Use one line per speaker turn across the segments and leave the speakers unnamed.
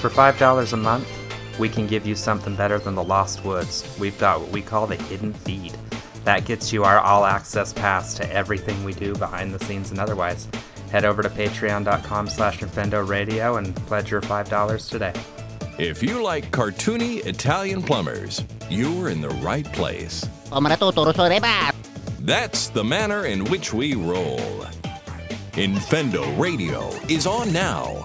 For $5 a month, we can give you something better than the Lost Woods. We've got what we call the Hidden Feed. That gets you our all access pass to everything we do behind the scenes and otherwise. Head over to patreon.com slash Infendo Radio and pledge your $5 today.
If you like cartoony Italian plumbers, you're in the right place. That's the manner in which we roll. Infendo Radio is on now.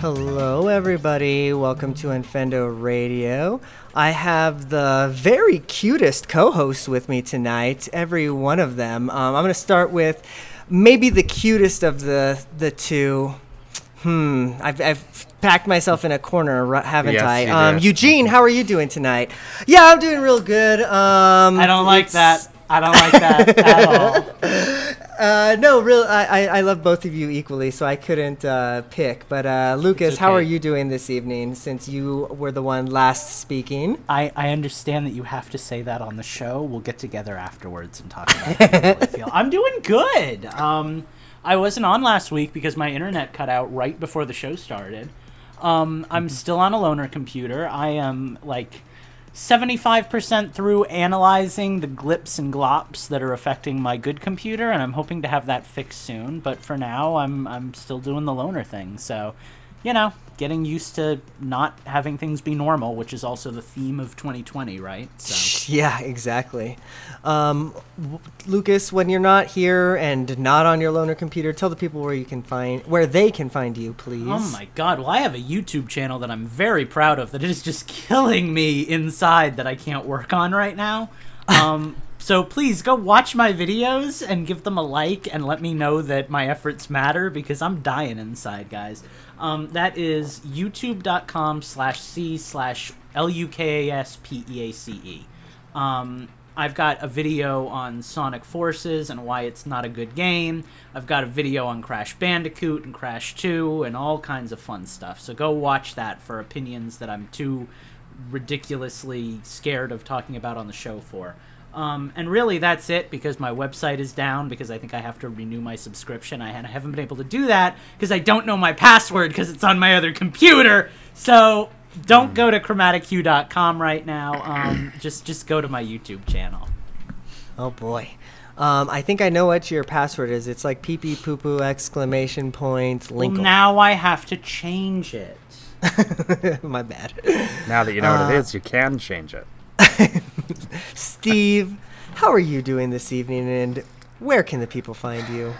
Hello, everybody. Welcome to Infendo Radio. I have the very cutest co hosts with me tonight, every one of them. Um, I'm going to start with maybe the cutest of the, the two. Hmm, I've, I've packed myself in a corner, haven't
Yes,
I?
you
Um. Eugene, how are you doing tonight? Yeah, I'm doing real good. Um,
I don't like that. I don't like that at all.
Uh, no, real. I, I, I love both of you equally, so I couldn't uh, pick. But uh, Lucas, how are you doing this evening? Since you were the one last speaking.
I, I understand that you have to say that on the show. We'll get together afterwards and talk about how you really feel. I'm doing good. Um, I wasn't on last week because my internet cut out right before the show started. Um, I'm still on a loaner computer. I am like 75% through analyzing the glips and glops that are affecting my good computer, and I'm hoping to have that fixed soon. But for now, I'm I'm still doing the loner thing. So, you know, getting used to not having things be normal, which is also the theme of 2020, right? So.
Yeah, exactly. Um, w- Lucas, when you're not here and not on your loaner computer, tell the people where you can find where they can find you, please.
Oh my god, well I have a YouTube channel that I'm very proud of that is just killing me inside that I can't work on right now. Um so please go watch my videos and give them a like and let me know that my efforts matter because I'm dying inside, guys. Um, that is youtube.com slash c slash l-u-k-a-s-p-e-a-c-e. Um, I've got a video on Sonic Forces and why it's not a good game. I've got a video on Crash Bandicoot and Crash 2 and all kinds of fun stuff. So go watch that for opinions that I'm too ridiculously scared of talking about on the show for. Um, and really, that's it because my website is down because I think I have to renew my subscription. I haven't been able to do that because I don't know my password because it's on my other computer. So don't go to chromatichue.com right now. Um, just just go to my YouTube channel.
Oh boy. Um, I think I know what your password is. It's like pee pee poo poo exclamation point
Well, now I have to change it.
My bad.
Now that you know
Uh,
what it is, you can change it.
Steve, how are you doing this evening, and where can the people find you?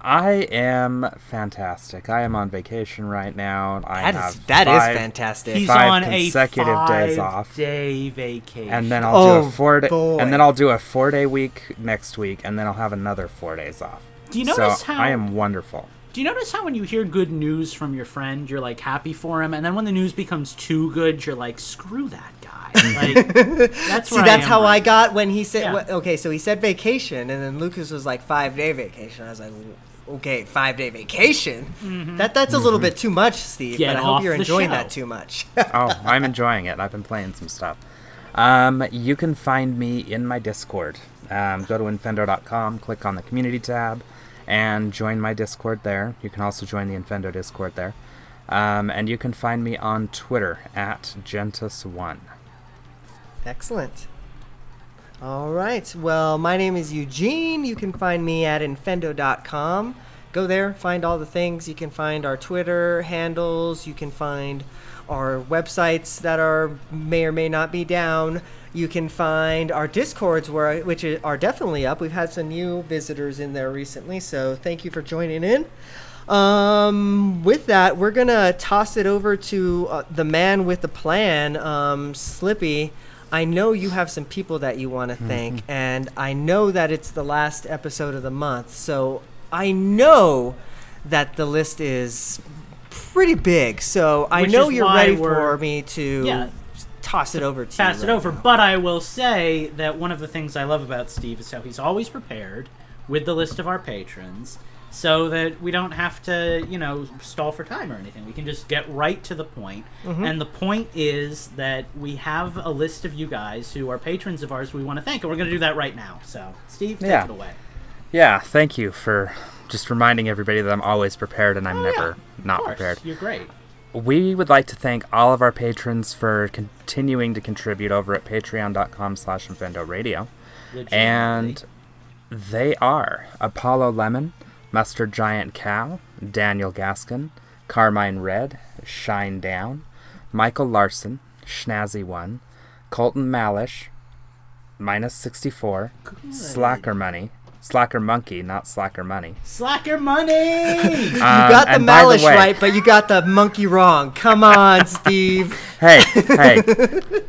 I am fantastic. I am on vacation right now. I
That
have
is that is
five-
fantastic.
He's
Five
on
consecutive
a
days
five
off.
day vacation.
and then I'll
Oh,
do a four day,
boy.
and then I'll do a four day week next week, and then I'll have another four days off.
Do you
so
notice how-
I am wonderful?
Do you notice how when you hear good news from your friend, you're like happy for him, and then when the news becomes too good, you're like, screw that guy. Like that's
See, that's
I am
how I got when he said.
Yeah.
wha- okay, so he said vacation, and then Lucas was like five day vacation. I was like, okay, five day vacation. That that's a little bit too much, Steve.
Get
but I hope you're enjoying
show.
that too much.
oh, I'm enjoying it. I've been playing some stuff. Um, you can find me in my Discord. Um, go to infendo.com, click on the community tab, and join my Discord there. You can also join the Infendo Discord there. Um, and you can find me on Twitter at Gentus1.
Excellent. All right. Well, my name is Eugene. You can find me at infendo.com. Go there, find all the things. You can find our Twitter handles. You can find our websites that are may or may not be down. You can find our discords, where which are definitely up. We've had some new visitors in there recently, so thank you for joining in. Um, with that, we're gonna toss it over to uh, the man with the plan, um, Slippy. I know you have some people that you want to mm-hmm. thank, and I know that it's the last episode of the month, so I know that the list is pretty big. So I
Which
know you're ready for me to
Yeah.
toss it over to
pass
you
it
right
over.
now.
But I will say that one of the things I love about Steve is how he's always prepared with the list of our patrons, so that we don't have to, you know, stall for time or anything. We can just get right to the point.
Mm-hmm.
And the point is that we have a list of you guys who are patrons of ours we want to thank, and we're going to do that right now. So, Steve, take
Yeah.
it away.
Yeah, thank you for just reminding everybody that I'm always prepared and I'm
Oh, yeah.
never not
course,
prepared.
You're great.
We would like to thank all of our patrons for continuing to contribute over at patreon.com slash Infendo Radio. And they are Apollo Lemon, Mustard Giant Cow, Daniel Gaskin, Carmine Red, Shine Down, Michael Larson, Schnazzy One, Colton Malish, Minus 64, Slacker Money, Slacker Monkey, not Slacker Money.
Slacker money.
You got the Malish right, but you got the monkey wrong. Come on, Steve.
Hey, hey,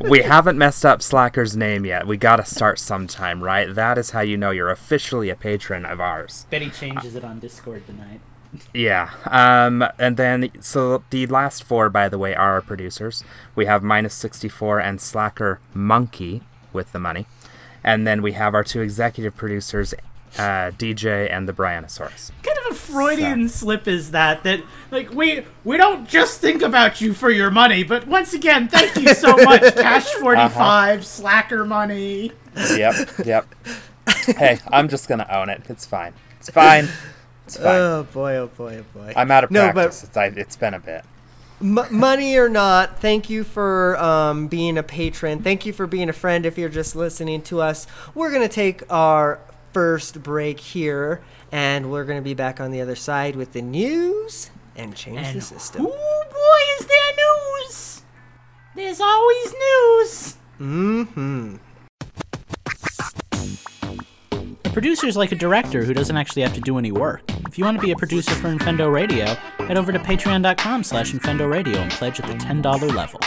we haven't messed up Slacker's name yet. We gotta start sometime, right? That is how you know you're officially a patron of ours.
Betty changes it on Discord tonight.
Yeah. Um, and then, so the last four, by the way, are our producers. We have Minus 64 and Slacker Monkey with the money. And then we have our two executive producers, uh, DJ and the Brianosaurus.
kind of a Freudian slip is that? That like we we don't just think about you for your money, but once again, thank you so much, Cash Forty Five, Slacker Money.
Yep, yep. hey, I'm just gonna own it. It's fine. It's fine. It's fine.
Oh boy, oh boy, oh boy.
I'm out of
no,
practice. It's, I, it's been a bit.
M- money or not, thank you for um, being a patron. Thank you for being a friend if you're just listening to us. We're going to take our first break here, and we're going to be back on the other side with the news and change
And
the system.
oh boy, is there news! There's always news.
Mm-hmm.
A producer is like a director who doesn't actually have to do any work. If you want to be a producer for Infendo Radio, head over to patreon.com slash Infendo Radio and pledge at the $10 level.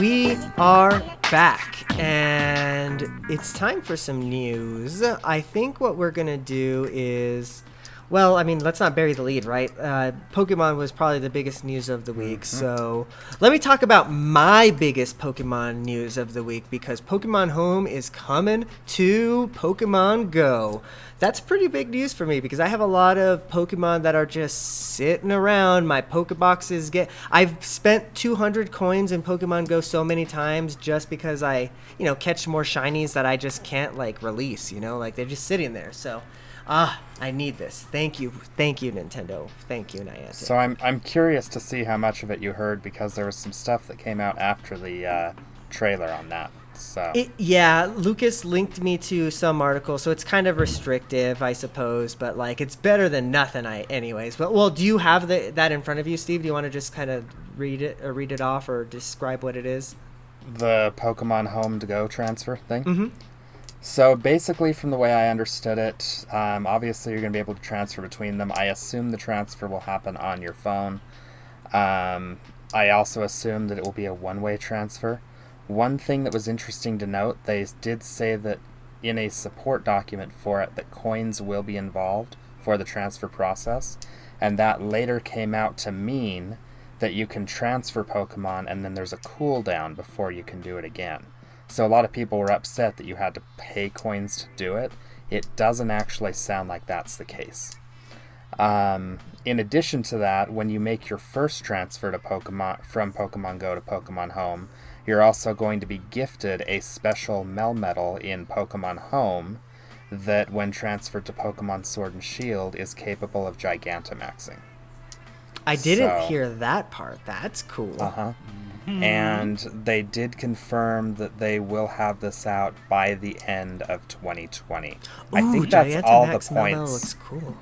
We are back, and it's time for some news. I think what we're gonna do is, well, I mean, let's not bury the lead, right? Uh, Pokemon was probably the biggest news of the week, so let me talk about my biggest Pokemon news of the week because Pokemon Home is coming to Pokemon Go. That's pretty big news for me because I have a lot of Pokemon that are just sitting around. My Pokeboxes get. I've spent 200 coins in Pokemon Go so many times just because I, you know, catch more shinies that I just can't like release. You know, like they're just sitting there. So, ah, I need this. Thank you, thank you, Nintendo. Thank you, Niantic.
So I'm I'm curious to see how much of it you heard because there was some stuff that came out after the uh, trailer on that. So
It, yeah, Lucas linked me to some article, so it's kind of restrictive, I suppose. But like, it's better than nothing, I anyways. But well, do you have the, that in front of you, Steve? Do you want to just kind of read it or read it off or describe what it is?
the Pokemon Home to Go transfer thing.
Mhm.
So basically, from the way I understood it, um, obviously you're going to be able to transfer between them. I assume the transfer will happen on your phone. Um, I also assume that it will be a one-way transfer. One thing that was interesting to note, they did say that in a support document for it that coins will be involved for the transfer process, and that later came out to mean that you can transfer Pokemon and then there's a cooldown before you can do it again. So a lot of people were upset that you had to pay coins to do it. It doesn't actually sound like that's the case. Um, in addition to that, when you make your first transfer to Pokemon from Pokemon Go to Pokemon Home, you're also going to be gifted a special Melmetal in Pokemon Home that, when transferred to Pokemon Sword and Shield, is capable of Gigantamaxing.
I didn't
So-
hear that part. That's cool.
Uh huh. And they did confirm that they will have this out by the end of 2020. I think that's all the points.
looks cool.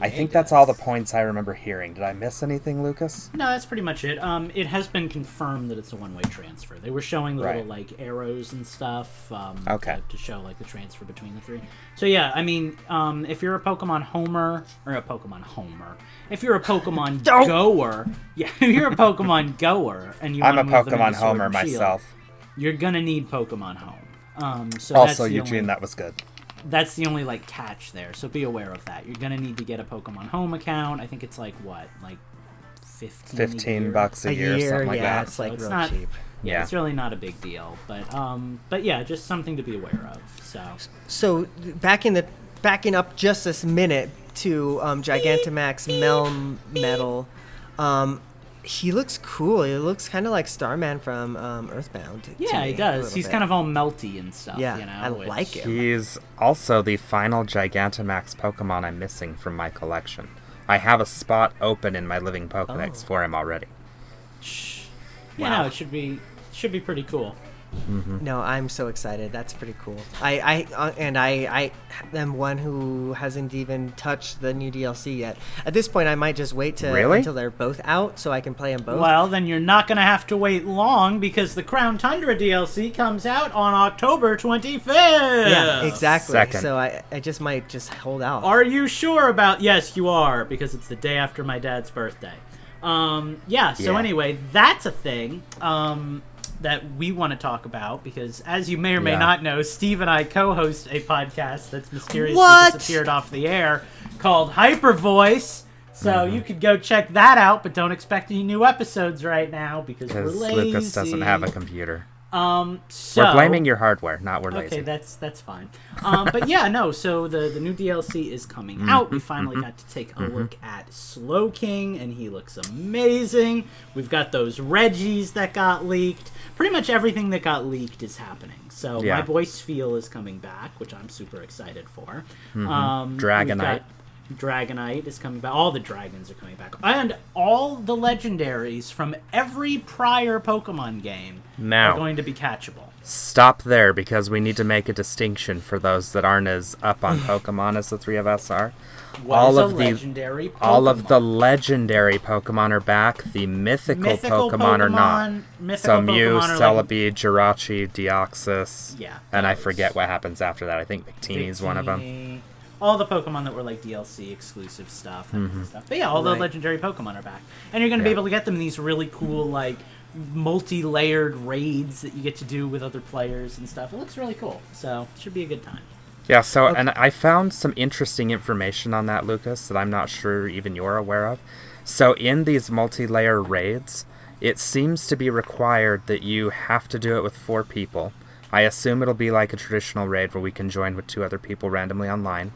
I think that's all the points I remember hearing. Did I miss anything, Lucas?
No, that's pretty much it. Um, it has been confirmed that it's a one-way transfer. They were showing the
Right.
little like arrows and stuff. Um,
Okay.
To, to show like the transfer between the three. So yeah, I mean, um, if you're a Pokemon homer or a Pokemon homer, if you're a Pokemon goer, yeah, if you're a Pokemon goer and you
I'm a Pokemon homer
and Shield,
myself.
you're gonna need Pokemon Home. Um, so
Also, Eugene,
only-
that was good.
That's the only like catch there. So be aware of that. You're gonna need to get a Pokemon Home account. I think it's like what, like fifteen. a
15
year?
bucks a,
A
year,
year,
something like
yeah,
that.
it's like
So it's
real
not-
cheap.
Yeah,
Yeah.
it's really not a big deal. But um, but yeah, just something to be aware of. So
So back in the backing up just this minute to um, Gigantamax Mel Metal. Um, he looks cool. He looks kind of like Starman from um, Earthbound.
Yeah,
me
he does. He's
bit.
kind of all melty and stuff.
Yeah,
you know,
I
which-
like it.
He's also the final Gigantamax Pokemon I'm missing from my collection. I have a spot open in my living Pokedex
Oh.
for him already.
You
Wow.
know, it should be should be pretty cool.
No, I'm so excited. That's pretty cool. I, I, uh, and I, I am one who hasn't even touched the new DLC yet. At this point, I might just wait to
Really?
until they're both out so I can play them both.
Well, then you're not going to have to wait long because the Crown Tundra DLC comes out on October 25th.
yeah, exactly.
Second.
So I, I just might just hold out.
Are you sure about? Yes, you are because it's the day after my dad's birthday. Um, yeah. So
Yeah.
anyway, that's a thing um, that we want to talk about because, as you may or may
Yeah.
not know, Steve and I co-host a podcast that's mysteriously
What?
disappeared off the air called Hyper Voice. So
Mm-hmm.
you could go check that out, but don't expect any new episodes right now because we're lazy.
Lucas doesn't have a computer.
Um, so
We're blaming your hardware, not we're lazy.
Okay, that's that's fine. Um, but yeah, no. So the the new DLC is coming
Mm-hmm,
out. We finally got to take a look at Slowking, and he looks amazing. We've got those Regis that got leaked. Pretty much everything that got leaked is happening. So
Yeah.
my boy Spheal is coming back, which I'm super excited for. Um,
Mm-hmm. Dragonite.
Dragonite is coming back. All the dragons are coming back, and all the legendaries from every prior Pokemon game
Now.
are going to be catchable.
Stop there because we need to make a distinction for those that aren't as up on Pokemon as the three of us are.
What
all of the
legendary
all of
Pokemon?
the legendary Pokemon are back. The mythical,
Mythical
Pokemon, are not.
Pokemon- mythical
so Mew,
Pokemon are like-
Celebi, Jirachi, Deoxys.
Yeah,
And I forget what happens after that. I think Victini's one of them.
All the Pokemon that were like DLC exclusive stuff and stuff. But yeah, all the legendary Pokemon are back, and you're going to be
Mm-hmm.
Able to get them in these really cool like multi-layered raids that you get to do with other players and stuff. It looks really cool, so should be a good time.
Yeah, so and I found some interesting information on that, Lucas, that I'm not sure even you're aware of. So in these multi-layer raids, it seems to be required that you have to do it with four people. I assume it'll be like a traditional raid where we can join with two other people randomly online.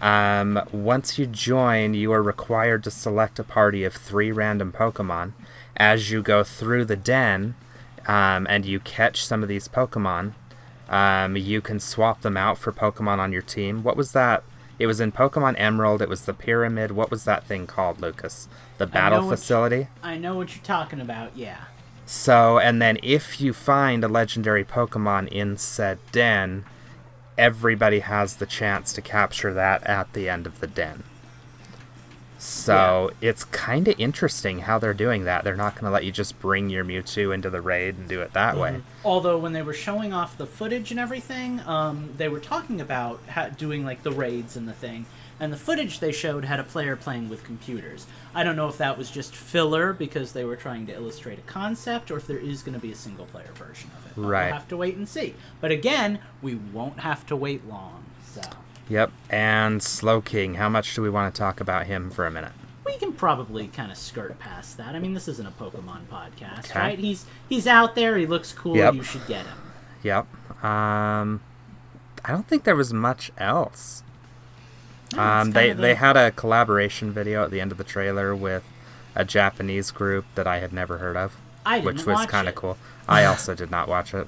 Um, once you join, you are required to select a party of three random Pokemon. As you go through the den, um, and you catch some of these Pokemon, um, you can swap them out for Pokemon on your team. What was that? It was in Pokemon Emerald. It was the pyramid. What was that thing called, Lucas? The battle
what-
facility.
I know what you're talking about. Yeah.
So, and then if you find a legendary Pokemon in said den, everybody has the chance to capture that at the end of the den. So, it's kind of interesting how they're doing that. They're not going to let you just bring your Mewtwo into the raid and do it that way.
Although when they were showing off the footage and everything, um, they were talking about ha- doing like the raids and the thing, and the footage they showed had a player playing with computers. I don't know if that was just filler because they were trying to illustrate a concept, or if there is going to be a single player version of it.
Right.
We'll have to wait and see. But again, we won't have to wait long, so
Yep. And Slowking, how much do we want to talk about him for a minute?
we can probably kind of skirt past that. I mean, this isn't a Pokemon podcast,
Okay.
right? He's he's out there. He looks cool.
Yep.
You should get him.
Yep. Um, I don't think there was much else.
It's
Um, they
kinda
they
the-
had a collaboration video at the end of the trailer with a Japanese group that I had never heard of,
I didn't
which was kind of cool. I also did not watch it,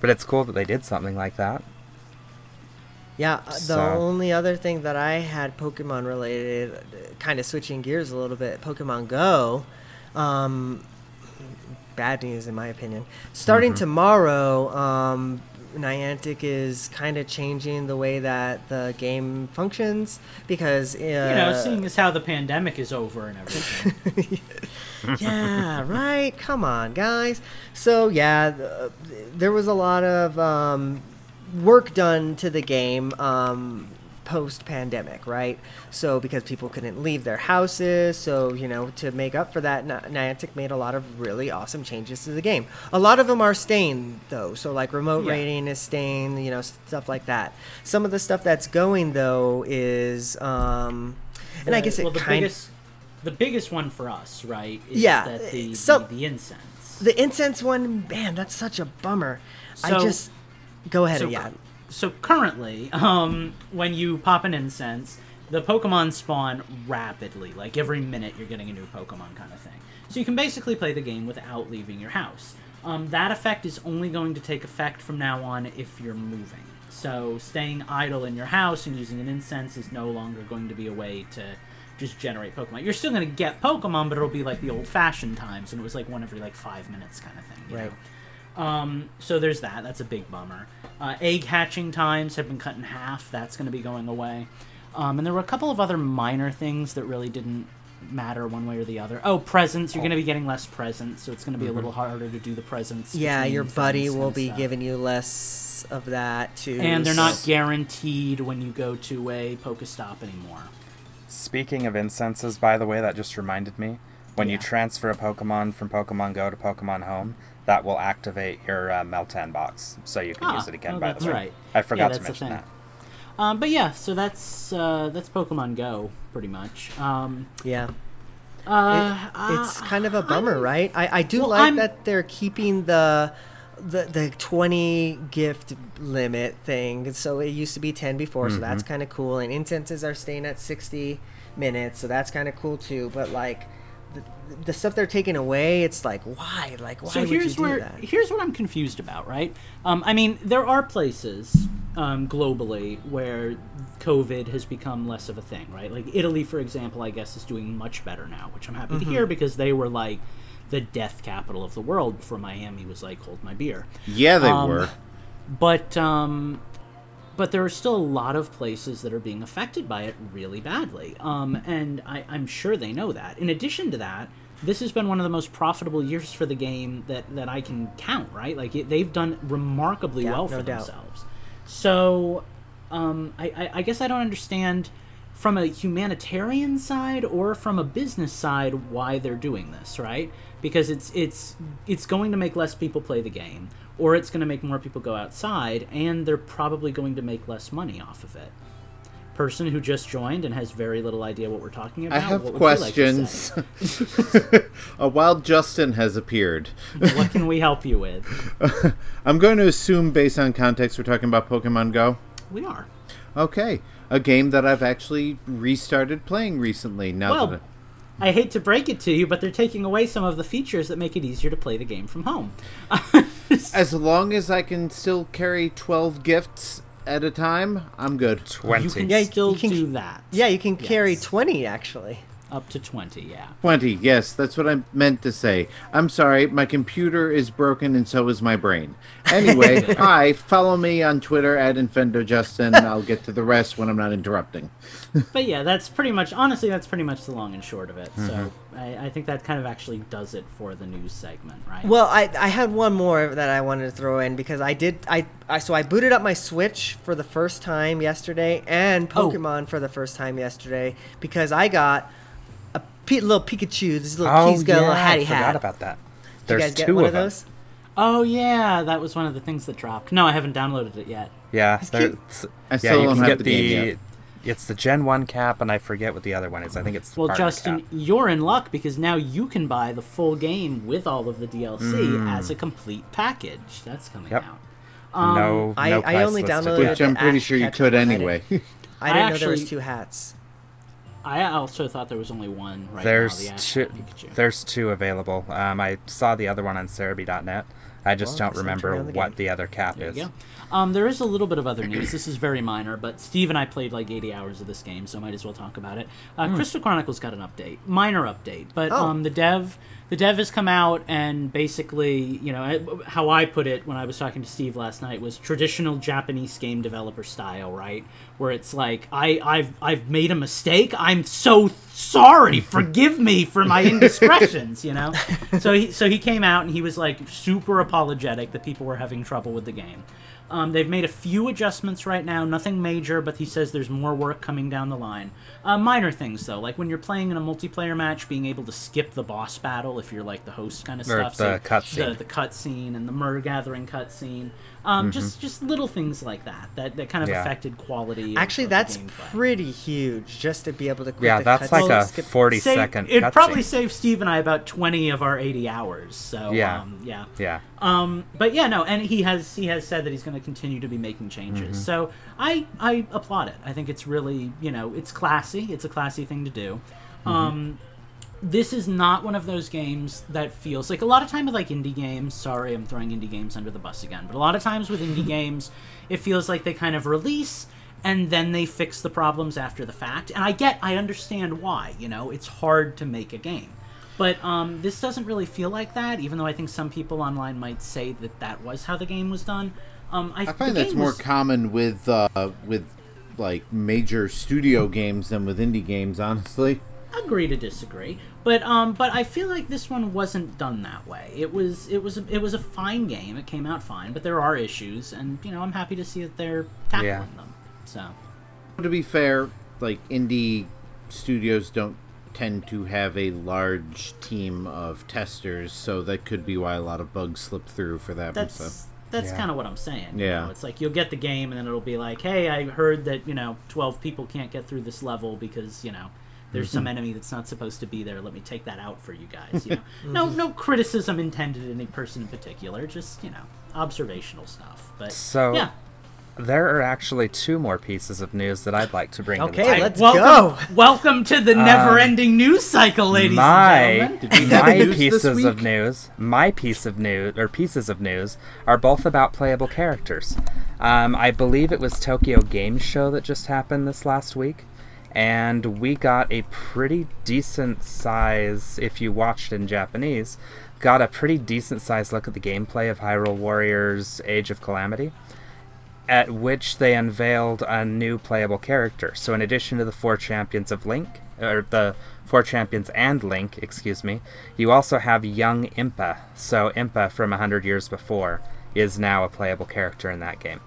but it's cool that they did something like that.
Yeah, uh, the
So-
only other thing that I had Pokemon related, kind of switching gears a little bit, Pokemon Go. Um, bad news in my opinion. Starting tomorrow, um, Niantic is kind of changing the way that the game functions because uh,
You know, seeing as how the pandemic is over and everything.
yeah, right. Come on, guys. So yeah, th- there was a lot of um, work done to the game um, post pandemic, right? So because people couldn't leave their houses, so you know to make up for that, Niantic made a lot of really awesome changes to the game. A lot of them are staying though, so like remote
Yeah.
raiding is staying, you know, stuff like that. Some of the stuff that's going though is, um, and I guess it
well, the
kind
biggest, the biggest one for us, right? Is
Yeah,
that the,
so-
the the incense.
The incense one, man, that's such a bummer. I just go ahead.
so,
yeah,
so currently, um, when you pop an incense, the Pokemon spawn rapidly. Like every minute, you're getting a new Pokemon kind of thing. So you can basically play the game without leaving your house. Um, that effect is only going to take effect from now on if you're moving. So staying idle in your house and using an incense is no longer going to be a way to just generate Pokemon. You're still going to get Pokemon, but it'll be like the old-fashioned times, and it was like one every like five minutes kind of thing. you
Right.
know? Um, so there's that. That's a big bummer. Uh, egg hatching times have been cut in half. That's going to be going away. Um, and there were a couple of other minor things that really didn't matter one way or the other. Oh, presents. You're going to be getting less presents, so it's going to be a little harder to do the presents.
Yeah, your buddy will be
stuff.
giving you less of that too.
And they're not guaranteed when you go to a Pokestop anymore.
Speaking of incenses, by the way, that just reminded me. When you transfer a Pokemon from Pokemon Go to Pokemon Home, that will activate your uh, Meltan box, so you can
Ah,
use it again.
oh,
by
that's
the way,
right.
I
Yeah,
forgot to
that's the
mention
thing.
that.
Um, but yeah, so that's uh, that's Pokemon Go pretty much. Um,
Yeah.
uh,
it's
uh,
kind of a bummer,
I'm-
right? I, I do
Well,
like
I'm-
that they're keeping the the the 20 gift limit thing. So it used to be 10 before, so that's kind of cool. And incenses are staying at 60 minutes, so that's kind of cool too. But like the, the stuff they're taking away, it's like why? Like why
so
would
here's
you do
where
that?
here's what I'm confused about, right? Um, I mean, there are places um, globally where COVID has become less of a thing, right? Like Italy, for example, I guess is doing much better now, which I'm happy
Mm-hmm.
to hear because they were like the death capital of the world before Miami was like, hold my beer.
Yeah, they
Um,
were.
but um, but there are still a lot of places that are being affected by it really badly. Um, and I, I'm sure they know that. In addition to that, this has been one of the most profitable years for the game that, that I can count. Right, like it, they've done remarkably
Yeah,
well
no
for
doubt.
themselves. So um, I, I, I guess I don't understand from a humanitarian side or from a business side why they're doing this, right? Because it's it's it's going to make less people play the game, or it's going to make more people go outside, and they're probably going to make less money off of it. Person who just joined and has very little idea what we're talking about.
I have
what would like
questions. a wild Justin has appeared.
what can we help you with?
I'm going to assume, based on context, we're talking about Pokemon Go.
We are.
Okay, a game that I've actually restarted playing recently. Now
Well,
that
I hate to break it to you, but they're taking away some of the features that make it easier to play the game from home.
as long as I can still carry 12 gifts at a time, I'm good.
Twenty.
You can
Yeah, you
still
can-
do that.
Yeah, you can carry 20 actually.
Up to 20, yeah.
20, yes, that's what I meant to say. I'm sorry, my computer is broken and so is my brain. Anyway, hi, follow me on Twitter at InfendoJustin. I'll get to the rest when I'm not interrupting.
But yeah, that's pretty much, honestly, that's pretty much the long and short of it.
Mm-hmm.
So I, I think that kind of actually does it for the news segment, right?
Well, I, I had one more that I wanted to throw in because I did I, I so I booted up my Switch for the first time yesterday and
Oh.
Pokemon for the first time yesterday because I got a P- little Pikachu. This little
Oh
he's got
yeah,
a little
I
hattie
forgot
hat.
about that.
Did
There's
you guys get
two
one
of
of
them.
those?
oh, yeah, that was one of the things that dropped. No, I haven't downloaded it yet.
Yeah,
cute.
I
yeah,
still
you
don't
can
have
get
the game yet.
It's the Gen One cap, and I forget what the other one is. I think it's the
Well, Justin,
cap.
you're in luck because now you can buy the full game with all of the DLC as a complete package. That's coming
Mm. Yep.
out. Um,
no,
I-
no
I
price
only downloaded
yet.
Which I'm pretty sure you could anyway.
I didn't know there was two hats.
I also thought there was only one right
There's
now. The
two. There's two available. Um, I saw the other one on Serebii.net. I just
Well,
don't remember
the
what
game.
the other cap
There
is.
Um, there is a little bit of other news. This is very minor, but Steve and I played like 80 hours of this game, so I might as well talk about it. Uh, Crystal Chronicles got an update, minor update, but
Oh.
um, the dev the dev has come out and basically, you know, how I put it when I was talking to Steve last night was traditional Japanese game developer style, right? Where it's like I I've I've made a mistake. I'm so sorry. Forgive me for my indiscretions, you know. So he so he came out and he was like super apologetic that people were having trouble with the game. Um, they've made a few adjustments right now, nothing major, but he says there's more work coming down the line. Uh, minor things though, like when you're playing in a multiplayer match, being able to skip the boss battle if you're like the host kind of
Or
stuff.
the
so
cutscene.
The, the cutscene and the myrrh gathering cutscene. Um, Just just little things like that that, that kind of
Mm-hmm. Yeah.
affected quality.
Actually,
of the
that's pretty huge just to be able to. Quit
Yeah,
the
that's
cutscene,
like a
skip-
40
Save-
second
It probably saved Steve and I about 20 of our 80 hours. So
Yeah.
um, yeah.
Yeah.
Um, but yeah, no, and he has he has said that he's going to continue to be making changes. So I I applaud it. I think it's really you know it's classy. It's a classy thing to do. Um, this is not one of those games that feels like a lot of time with like indie games. Sorry, I'm throwing indie games under the bus again, but a lot of times with indie games, it feels like they kind of release and then they fix the problems after the fact. And I get, I understand why. You know, it's hard to make a game. But um, this doesn't really feel like that, even though I think some people online might say that that was how the game was done. Um, I,
I find that's more
was-
common with uh, with like major studio games than with indie games, honestly.
agree to disagree but um but i feel like this one wasn't done that way it was it was it was a fine game it came out fine but there are issues and you know i'm happy to see that they're tackling
Yeah.
them so
To be fair, like indie studios don't tend to have a large team of testers, so that could be why a lot of bugs slip through for that.
that's
stuff.
that's
Yeah.
kind of what i'm saying you
Yeah.
know? it's like you'll get the game and then it'll be like hey i heard that you know 12 people can't get through this level because you know there's some enemy that's not supposed to be there let me take that out for you guys you know no no criticism intended at any person in particular just you know observational stuff but
So
yeah
there are actually two more pieces of news that I'd like to bring. to the
Okay, let's
welcome,
go.
Welcome to the never-ending news cycle, ladies
my
and gentlemen.
we
my pieces of news, my piece of news or pieces of news are both about playable characters. Um, I believe it was Tokyo Game Show that just happened this last week, and we got a pretty decent size. If you watched in Japanese, got a pretty decent size look at the gameplay of Hyrule Warriors: Age of Calamity at which they unveiled a new playable character. So, in addition to the four champions of Link, or the four champions and Link, excuse me, you also have young Impa. So, Impa from 100 years before is now a playable character in that game.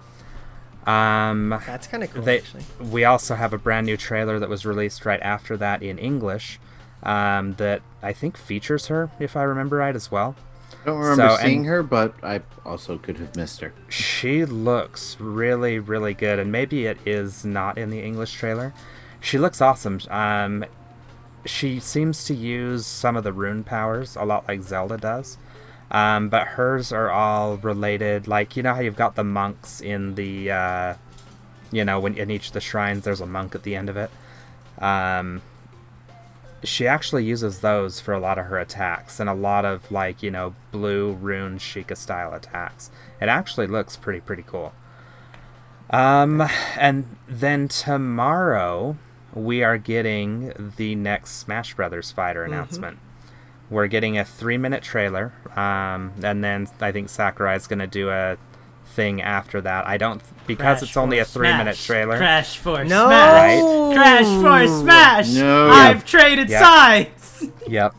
Um,
That's kind of cool,
they,
actually.
we also have a brand new trailer that was released right after that in English um, that I think features her, if I remember right, as well.
I don't remember
So,
seeing her, but I also could have missed her.
She looks really, really good, and maybe it is not in the English trailer. She looks awesome. Um, she seems to use some of the rune powers a lot like Zelda does, um, but hers are all related. Like you know how you've got the monks in the, uh, you know, when in each of the shrines there's a monk at the end of it. Um, she actually uses those for a lot of her attacks and a lot of like you know blue rune Sheikah style attacks. It actually looks pretty pretty cool. Um, and then tomorrow we are getting the next Smash Brothers fighter announcement. We're getting a three minute trailer, um, and then I think Sakurai's gonna do a thing after that. I don't because
Crash
it's only a
for
three minute trailer.
Crash for
No.
Smash.
Right.
Crash for Smash.
No.
I've traded
Yeah.
sides.
Yep.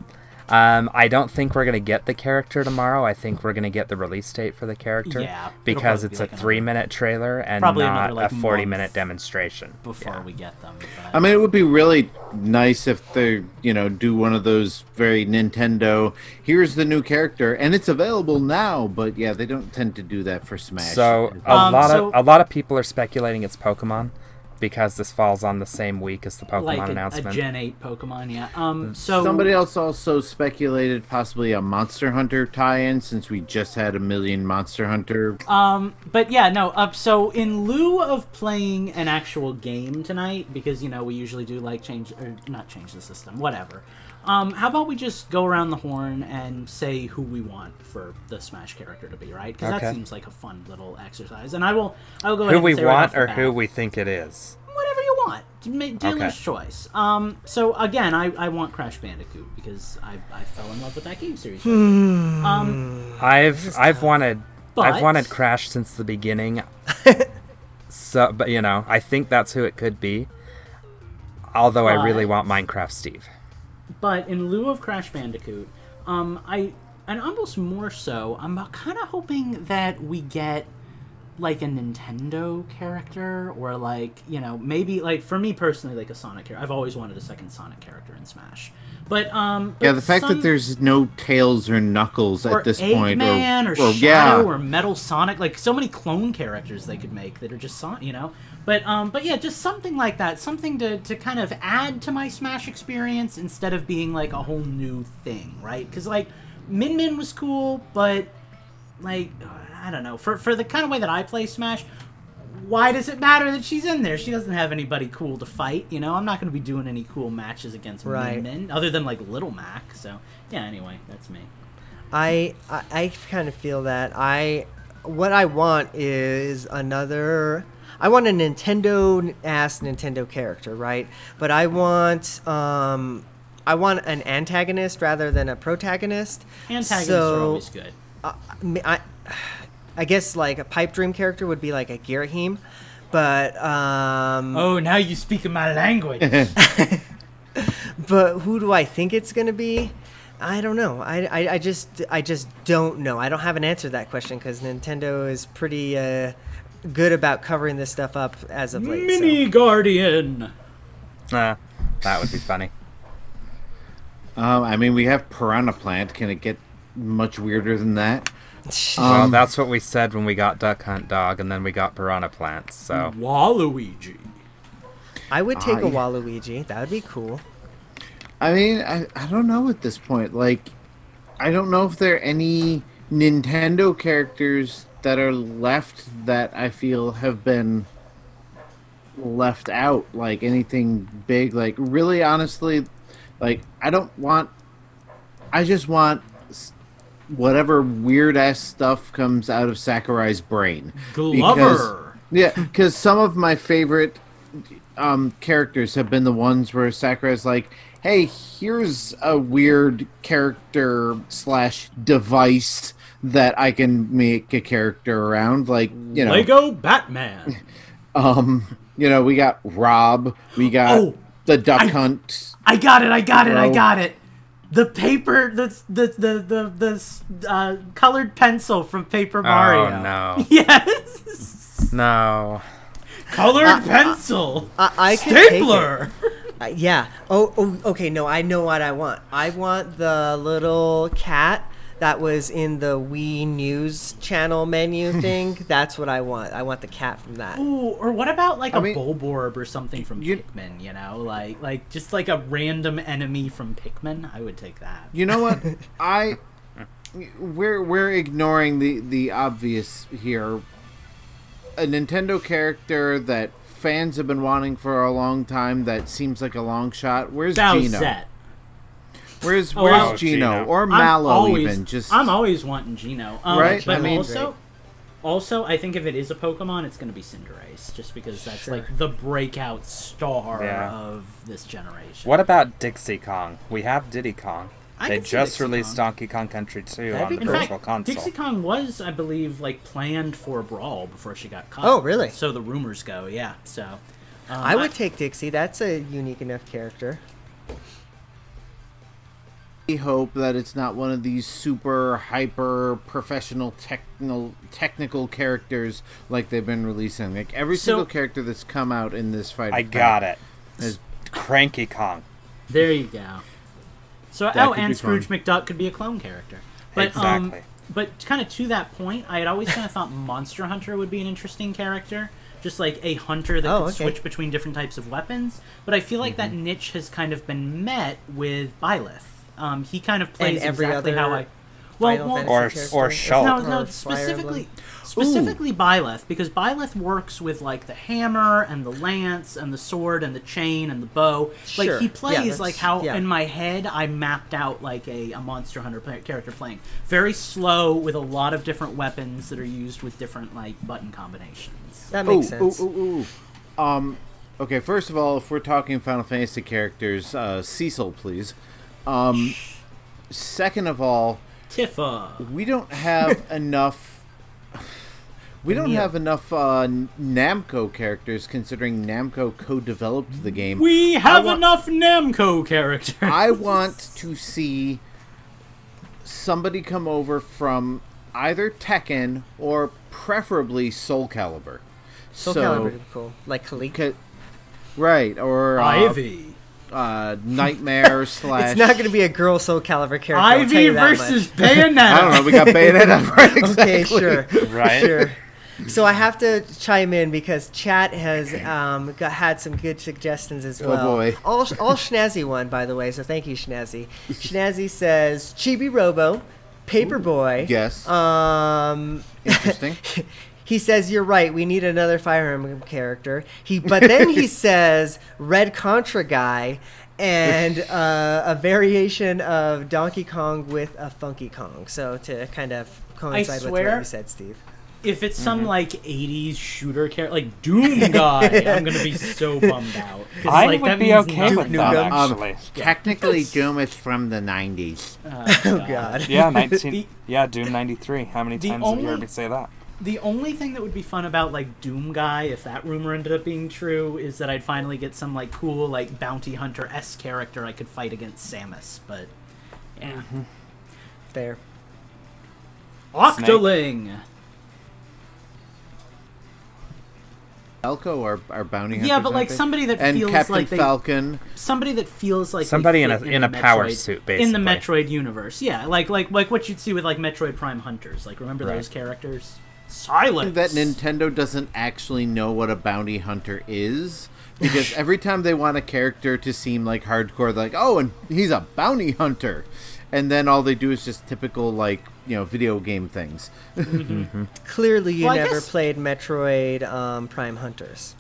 Um, I don't think we're gonna get the character tomorrow. I think we're gonna get the release date for the character.
Yeah,
Because it's
be
a
like
three-minute trailer and
Probably
not
another, like,
a forty-minute demonstration.
Before
Yeah.
we get them.
I mean, it would be really nice if they, you know, do one of those very Nintendo. Here's the new character, and it's available now. But yeah, they don't tend to do that for Smash.
So a
Um,
lot
so-
of a lot of people are speculating it's Pokemon because this falls on the same week as the Pokemon
like a, a
announcement.
Gen 8 Pokemon, yeah. Um, so
Somebody else also speculated possibly a Monster Hunter tie-in, since we just had a million Monster Hunter.
Um, but yeah, no. Uh, so in lieu of playing an actual game tonight, because you know we usually do like change or not change the system, whatever. Um, how about we just go around the horn and say who we want for the Smash character to be, right? Because that seems like a fun little exercise. And I will, I will go ahead
who
and
we
say right
want
off
or who we think it is.
whatever you want. Ma- Dealer's choice. Um, so again, I, I want Crash Bandicoot because I, I fell in love with that game series. um,
I've I've wanted
But-
I've wanted Crash since the beginning. so, but you know, I think that's who it could be. Although I really want Minecraft Steve.
But in lieu of Crash Bandicoot, um, I and almost more so, I'm kind of hoping that we get like a Nintendo character or like you know maybe like for me personally like a Sonic character. I've always wanted a second Sonic character in Smash, but um
Yeah,
but
the fact that there's no Tails or Knuckles
or
at this point, or,
or,
or
Shadow
yeah,
or Metal Sonic, like so many clone characters they could make that are just Sonic, you know. But um, but yeah, just something like that, something to to kind of add to my Smash experience instead of being like a whole new thing, right? Because like Min Min was cool, but like I don't know for for the kind of way that I play Smash. Why does it matter that she's in there? She doesn't have anybody cool to fight, you know. I'm not going to be doing any cool matches against
Right.
Min Min, other than like Little Mac. So yeah. Anyway, that's me.
I, I I kind of feel that I what I want is another I want a Nintendo ass Nintendo character, right? But I want um I want an antagonist rather than a protagonist.
Antagonists
So,
are always good.
I, I, I guess like a pipe dream character would be like a Girahim, but um
Oh, now you speak in my language.
but who do I think it's gonna be? I don't know. I, I, I just I just don't know. I don't have an answer to that question because Nintendo is pretty uh, good about covering this stuff up as of late. so-
Mini Guardian.
Nah, that would be funny.
Um, I mean, we have Piranha Plant. Can it get much weirder than that?
well,
Um,
that's what we said when we got Duck Hunt Dog, and then we got Piranha Plants. So
Waluigi.
I would take a
I-
Waluigi. That would be cool.
I mean, I, I don't know at this point. Like, I don't know if there are any Nintendo characters that are left that I feel have been left out. Like anything big. Like, really, honestly, like I don't want. I just want whatever weird ass stuff comes out of Sakurai's brain.
Glover.
Yeah, because some of my favorite um, characters have been the ones where Sakurai's like, "Hey, here's a weird character slash device that I can make a character around." Like, you know,
Lego Batman.
um, you know, we got Rob, we got
Oh,
the Duck
I-
Hunt.
I got it. I got it. I got it. The paper, the the the the, the uh, colored pencil from Paper Mario.
oh no,
Yes.
no.
Colored pencil.
I, I could take it.
Stapler.
Uh, yeah. Oh, oh, okay. No, I know what I want. I want the little cat that was in the Wii News channel menu thing. That's what I want. I want the cat from that.
Ooh, or what about like
I
a
mean,
Bulborb or something from
you-
Pikmin? You know, like like just like a random enemy from Pikmin. I would take that.
You know what? I we're we're ignoring the the obvious here. A Nintendo character that fans have been wanting for a long time that seems like a long shot. Where's Geno?
Bowsette.
Where's
Oh,
where's
wow.
Geno
Geno.
or Mallow
always,
even? Just
I'm always wanting Geno. Um,
Right?
But
I mean-
also, also, I think if it is a Pokemon, it's going to be Cinderace, just because that's
Sure.
like the breakout star
Yeah.
of this generation.
What about Dixie Kong? We have Diddy Kong.
I
they
can see
just released
Kong.
Donkey Kong Country 2
That'd
on
be
the
In.
Virtual
fact,
Console.
Dixie Kong was, I believe, like planned for Brawl before she got cut.
Oh, really?
So the rumors go, yeah. So um,
I would take Dixie. That's a unique enough character.
Hope that it's not one of these super hyper professional technical technical characters like they've been releasing. Like every
So-
single character that's come out in this fight.
I got it.
Is
Cranky Kong.
There you go. So
That
oh, and Scrooge
fun.
McDuck could be a clone character. But um, but kind of to that point, I had always kind of thought Monster Hunter would be an interesting character, just like a hunter that
Oh,
could
okay.
switch between different types of weapons. But I feel like that
Mm-hmm.
niche has kind of been met with Byleth. Um, he kind of plays
every
exactly
other
how I. Well,
Final
well,
Or- or
It's
Shulk.
no,
or
no,
Fire
specifically,
Emblem.
specifically Byleth, because Byleth works with like the hammer and the lance and the sword and the chain and the bow.
Sure.
Like he plays
that's-
like how
yeah.
in my head I mapped out like a, a Monster Hunter play- character playing very slow with a lot of different weapons that are used with different like button combinations.
That makes
ooh,
sense.
Ooh, ooh, ooh. Um, okay, first of all, if we're talking Final Fantasy characters, uh, Cecil, please. Um, second of all,
Tifa.
we don't have enough. We don't
Neo.
have enough uh, Namco characters, considering Namco co-developed the game.
We have
want-
enough Namco characters.
I want to see somebody come over from either Tekken or preferably Soul Calibur.
Soul
so,
Calibur cool. Like Kilik.
ca- right, or uh,
Ivy.
uh, Nightmare slash.
It's not going to be a girl Soul Calibur character. I'll tell
Ivy
you that
versus
much.
Bayonetta.
I don't know. We got Bayonetta. Right, exactly.
Okay, sure.
Right?
Sure. So I have to chime in because chat has um, got, had some good suggestions as well.
Oh,
well.
boy.
All, all Schnazzy one, by the way. So thank you, Schnazzy. Schnazzy says Chibi Robo, Paperboy.
Yes.
Um,
Interesting.
He says you're right. We need another Fire Emblem character. He, but then he says Red Contra guy and uh, a variation of Donkey Kong with a Funky Kong. So to kind of coincide with what you said, Steve.
If it's
Mm-hmm.
some like '80s shooter character, like Doom Guy, I'm gonna be so bummed out
I
like,
would be okay
nothing.
with
New
that,
Gum.
actually.
Technically, Doom is from the 90s.
Oh God.
Yeah, 19.
The-
yeah, Doom 93. How many
the
times have you heard me say that?
The only thing that would be fun about like Doom Guy, if that rumor ended up being true, is that I'd finally get some like cool like bounty hunter s character I could fight against Samus. But yeah,
Mm-hmm.
Fair.
Octoling.
Falco or, or bounty hunters.
Yeah, but like somebody that
and
feels
Captain
like they
Falcon.
somebody that feels like
Somebody in a- in a
the
power
Metroid-
suit,
in the. Metroid universe. Yeah, like like like what you'd see with like Metroid Prime Hunters. Like remember
Right.
those characters? Silence.
that Nintendo doesn't actually know what a bounty hunter is. Because every time they want a character to seem like hardcore, they're like, oh, and he's a bounty hunter. And then all they do is just typical, like, you know, video game things.
Clearly, you
Well,
never
guess-
played Metroid um, Prime Hunters.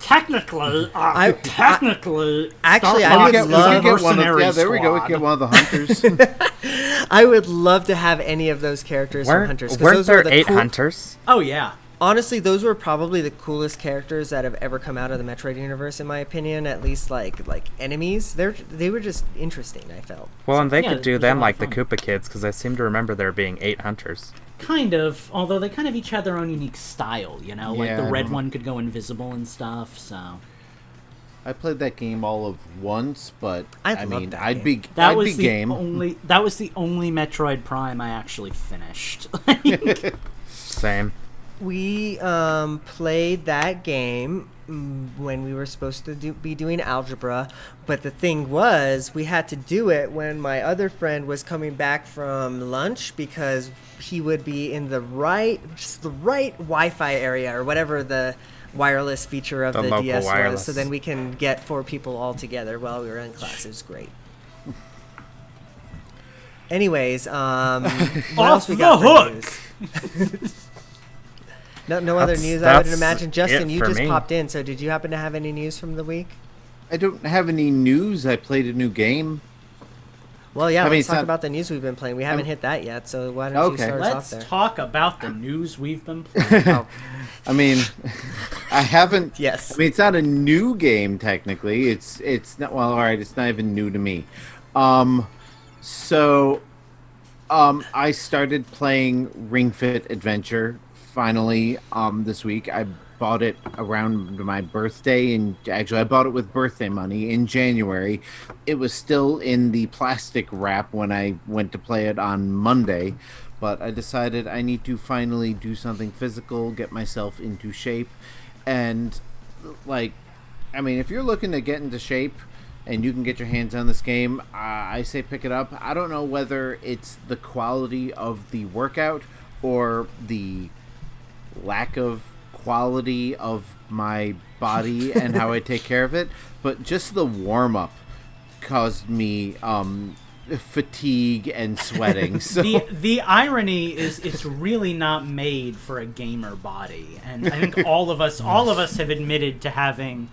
Technically, uh,
I-
technically,
Actually,
Star
I
Fox
would
is
we
love-
get one of, yeah, there we go. We get one of the hunters.
I would love to have any of those characters from
Weren't,
Hunters. 'cause
weren't
those
there
were the
eight
cool-
hunters?
Oh yeah.
Honestly, those were probably the coolest characters that have ever come out of the Metroid universe, in my opinion. At least like like enemies, they're they were just interesting. I felt.
Well, and they
Yeah,
could do
it was a
them like
of
the. Koopa Kids, because I seem to remember there being eight hunters.
Kind of, although they kind of each had their own unique style, you know? like
Yeah,
the red one could go invisible and stuff, so.
I played that game all of once, but
I'd
I mean,
that
I'd
game.
be
That
I'd
was
be
the
game.
only that was the only Metroid Prime I actually finished.
Same.
We um, played that game mm, when we were supposed to do, be doing algebra, but the thing was, we had to do it when my other friend was coming back from lunch because he would be in the right, just the right Wi-Fi area or whatever the wireless feature of
The
the,
local
DS was. So then we can get four people all together while we were in class. It was great. Anyways, um, what else we
the
got for
hook.
news? No, no other
That's-
news. I would
that's
imagine. Justin, you just
me.
popped in. So, did you happen to have any news from the week?
I don't have any news. I played a new game.
Well, yeah.
I mean,
let's
it's
talk
not-
about the news we've been playing. We haven't
I'm-
hit that yet. So why don't
Okay.
you start us off
Let's talk about the news we've been playing.
Oh,
I mean, I haven't.
yes.
I mean, it's not a new game technically. It's it's not well. All right, it's not even new to me. Um, so, um, I started playing Ring Fit Adventure finally. Um, this week I bought it around my birthday, and actually I bought it with birthday money in January. It was still in the plastic wrap when I went to play it on Monday. But I decided I need to finally do something physical, get myself into shape, and like i mean if you're looking to get into shape and you can get your hands on this game i say pick it up i don't know whether it's the quality of the workout or the lack of quality of my body and how i take care of it but just the warm-up caused me um fatigue and sweating so
the the irony is it's really not made for a gamer body and i think all of us all of us have admitted to having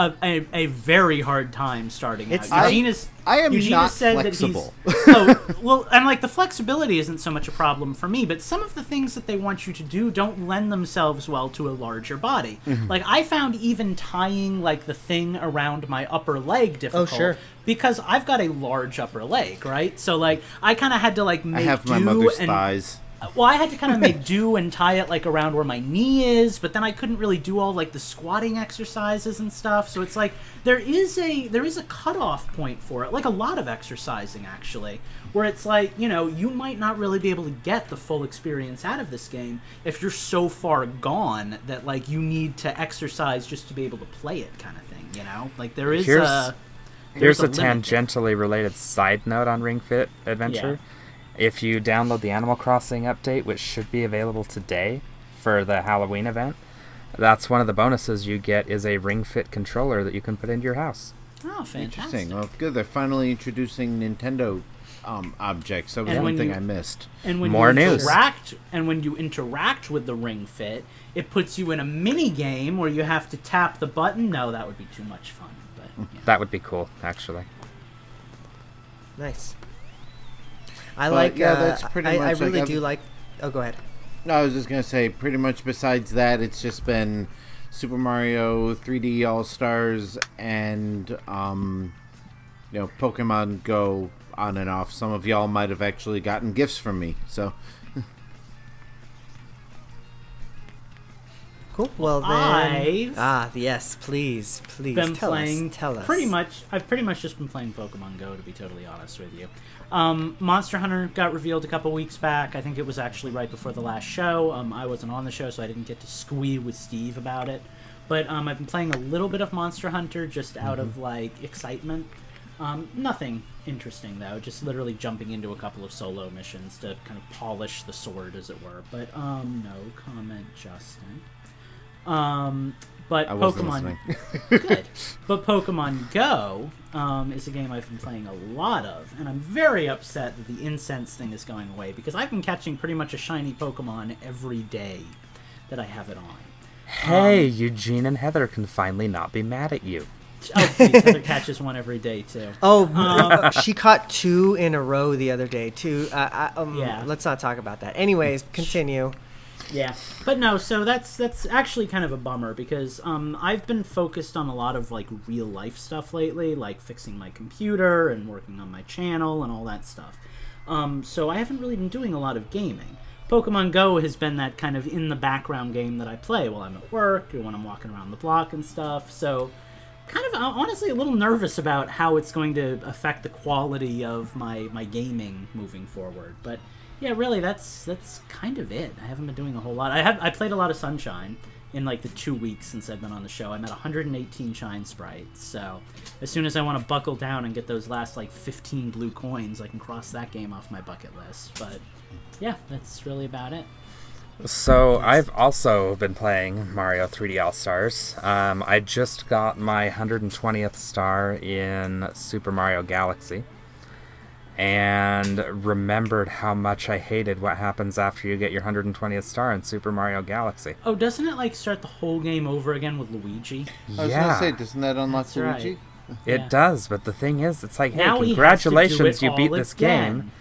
a, a, a very hard time starting
It's-
out.
I-
Eugene is,
I am
Eugene
not
said
flexible.
That he's, oh, well, and like the flexibility isn't so much a problem for me, but some of the things that they want you to do don't lend themselves well to a larger body.
Mm-hmm.
Like I found even tying like the thing around my upper leg difficult
Oh, sure.
because I've got a large upper leg, right? So like I kind of had to like
i
make
have my mother's
and
thighs
well, I had to kind of make do and tie it like around where my knee is, but then I couldn't really do all like the squatting exercises and stuff. So it's like there is a there is a cutoff point for it, like a lot of exercising actually, where it's like you know you might not really be able to get the full experience out of this game if you're so far gone that like you need to exercise just to be able to play it, kind of thing. You know, like there is
Here's-
a
Here's
there's
a,
a limit there.
tangentially related side note on Ring Fit Adventure. If you download the Animal Crossing update, which should be available today for the Halloween event, that's one of the bonuses you get is a Ring Fit controller that you can put into your house.
Oh, fantastic!
Interesting. Well, good. They're finally introducing Nintendo um, objects. That was
And
one thing
you-
I missed.
And when
More
you
news.
interact, and when you interact with the Ring Fit, it puts you in a mini game where you have to tap the button. No, that would be too much fun. But yeah.
That would be cool, actually.
Nice. I
Well,
like.
yeah,
uh,
that's pretty
I, I
much like
really
every-
do like. Oh, go ahead.
No, I was just gonna say, pretty much. Besides that, it's just been Super Mario 3D All Stars and um, you know, Pokemon Go on and off. Some of y'all might have actually gotten gifts from me. So
Cool. Well then.
I've
Ah, yes. Please, please
been
tell
playing.
us. Tell us.
Pretty much, I've pretty much just been playing Pokemon Go. To be totally honest with you, um, Monster Hunter got revealed a couple weeks back. I think it was actually right before the last show. Um, I wasn't on the show, so I didn't get to squee with Steve about it. But um, I've been playing a little bit of Monster Hunter just out of like excitement. Um, nothing interesting though, just literally jumping into a couple of solo missions to kind of polish the sword, as it were. But um, no comment, Justin. Um, but
I wasn't
Pokemon, good. But Pokemon Go um, is a game I've been playing a lot of, and I'm very upset that the incense thing is going away because I've been catching pretty much a shiny Pokemon every day that I have it on.
Hey, Eugene and Heather can finally not be mad at you.
Oh, please, Heather catches one every day too.
Oh,
Um,
uh, she caught two in a row the other day too. Uh, I, um,
Yeah.
Let's not talk about that. Anyways, continue.
Yeah, but no. So that's that's actually kind of a bummer because um, I've been focused on a lot of like real life stuff lately, like fixing my computer and working on my channel and all that stuff. Um, so I haven't really been doing a lot of gaming. Pokemon Go has been that kind of in the background game that I play while I'm at work or when I'm walking around the block and stuff. So kind of honestly a little nervous about how it's going to affect the quality of my my gaming moving forward. But yeah, really, that's that's kind of it. I haven't been doing a whole lot. I have I played a lot of Sunshine in like the two weeks since I've been on the show. I'm at 118 Shine sprites. So as soon as I want to buckle down and get those last like 15 blue coins, I can cross that game off my bucket list. But yeah, that's really about it.
So I've also been playing Mario 3D All Stars. Um, I just got my 120th star in Super Mario Galaxy, and remembered how much I hated what happens after you get your 120th star in Super Mario Galaxy.
Oh, doesn't it like start the whole game over again with Luigi?
I was
yeah,
gonna say, doesn't that unlock
That's right.
Luigi?
it
yeah.
does. But the thing is, it's like,
Now he has to do
congratulations,
it
you beat this
again.
game.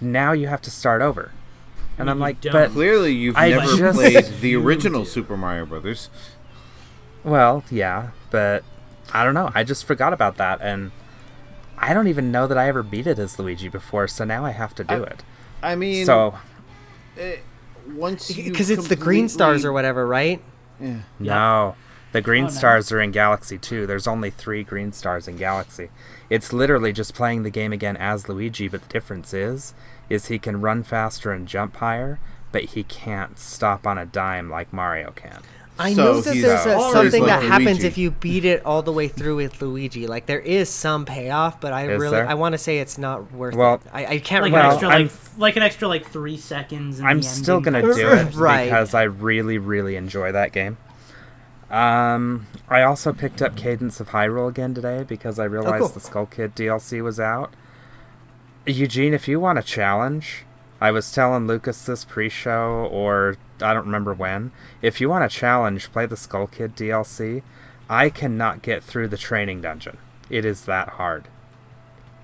Now you have to start over. And
mean,
I'm like, but
Clearly, you've
I
never
just-
played the original. Super Mario Brothers.
Well, yeah, but I don't know. I just forgot about that, and I don't even know that I ever beat it as Luigi before. So now I have to do
I-
it.
I mean,
So
eh, once you
Because it's the green stars or whatever, right?
Yeah.
no, the green
Oh, no.
stars are in Galaxy 2. There's only three green stars in Galaxy. It's literally just playing the game again as Luigi, but the difference is, is he can run faster and jump higher, but he can't stop on a dime like Mario can.
I
So
know that
he's
there's a, something
like
that happens if you beat it all the way through with Luigi. Like there is some payoff, but I
Is
really
there?
I want to say it's not worth
Well,
it. I, I can't
Like
Well,
an extra like like an extra like three seconds. In
I'm
the
still
ending.
gonna do it
Right.
because I really, really enjoy that game. Um, I also picked up Cadence of Hyrule again today because I realized
cool.
the Skull Kid DLC was out. Eugene, if you want a challenge, I was telling Lucas this pre-show, or I don't remember when. If you want a challenge, play the Skull Kid DLC. I cannot get through the training dungeon. It is that hard.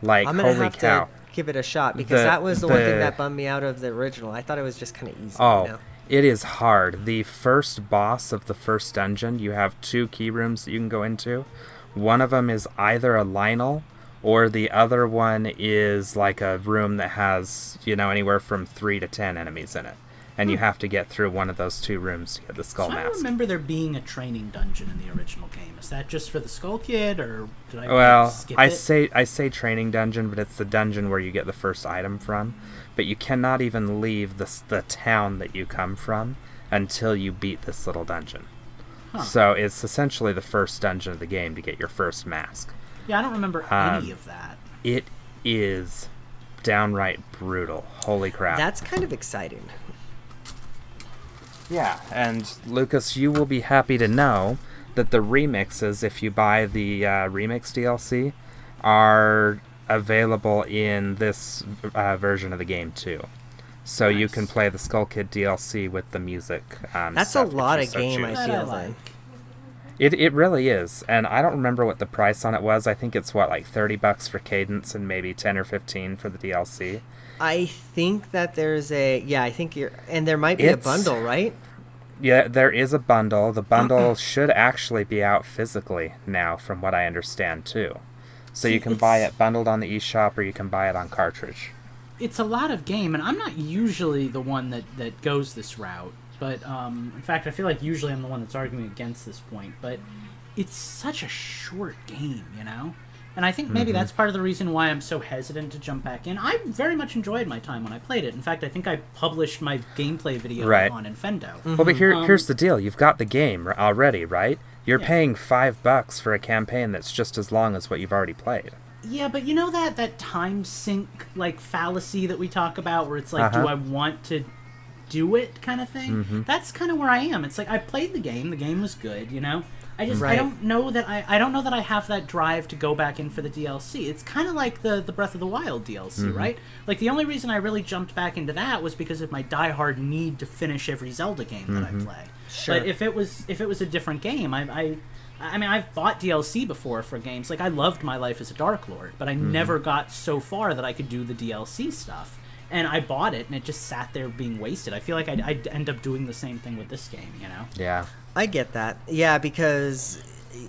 Like
I'm gonna
holy
have
cow!
to give it a shot because
The-
that was the, one thing that bummed me out of the original. I thought it was just kind of easy.
Oh,
you know?
it is hard. The first boss of the first dungeon, you have two key rooms that you can go into. One of them is either a Lynel, or the other one is like a room that has, you know, anywhere from three to ten enemies in it. And you hmm. have to get through one of those two rooms to get the skull
So I
mask.
remember there being a training dungeon in the original game. Is that just for the Skull Kid, or did I
Well,
skip
I
it?
say I say training dungeon, but it's the dungeon where you get the first item from. But you cannot even leave the the town that you come from until you beat this little dungeon.
Huh.
So it's essentially the first dungeon of the game to get your first mask.
Yeah, I don't remember
Um,
any of that.
It is downright brutal. Holy crap!
That's kind of exciting.
Yeah, and Lucas, you will be happy to know that the remixes, if you buy the uh, remix DLC, are available in this uh, version of the game too. So you can play the Skull Kid DLC with the music. Um,
That's a
stuff if
lot of game, I
choose.
That I
feel
like.
Like.
It it really is, and I don't remember what the price on it was. I think it's what like thirty bucks for Cadence and maybe ten or fifteen for the DLC.
I think that there's a yeah. I think you're and there might be a bundle, right?
Yeah, there is a bundle. The bundle uh-uh. should actually be out physically now, from what I understand too. So you can buy it bundled on the eShop, or you can buy it on cartridge.
it's a lot of game, and I'm not usually the one that, that goes this route. But um, in fact, I feel like usually I'm the one that's arguing against this point. But it's such a short game, you know. And I think maybe
Mm-hmm.
that's part of the reason why I'm so hesitant to jump back in. I very much enjoyed my time when I played it. In fact, I think I published my gameplay video
Right.
on Infendo.
Well, but here
Um,
here's the deal: you've got the game already, right? You're
Yeah.
paying five bucks for a campaign that's just as long as what you've already played.
Yeah, but you know that that time sink like fallacy that we talk about, where it's like, do
Uh-huh.
I want to do it, kind of thing.
Mm-hmm.
That's kind of where I am. It's like I played the game, the game was good, you know. I just I don't know that I I don't know that I have that drive to go back in for the DLC. It's kind of like the the Breath of the Wild DLC,
Mm-hmm.
right? Like the only reason I really jumped back into that was because of my diehard need to finish every Zelda game that
Mm-hmm.
I play.
Sure.
But if it was if it was a different game, I, I I mean I've bought DLC before for games. Like I loved My Life as a Dark Lord, but I never got so far that I could do the DLC stuff. And I bought it, and it just sat there being wasted. I feel like I'd, I'd end up doing the same thing with this game, you know?
Yeah.
I get that. Yeah, because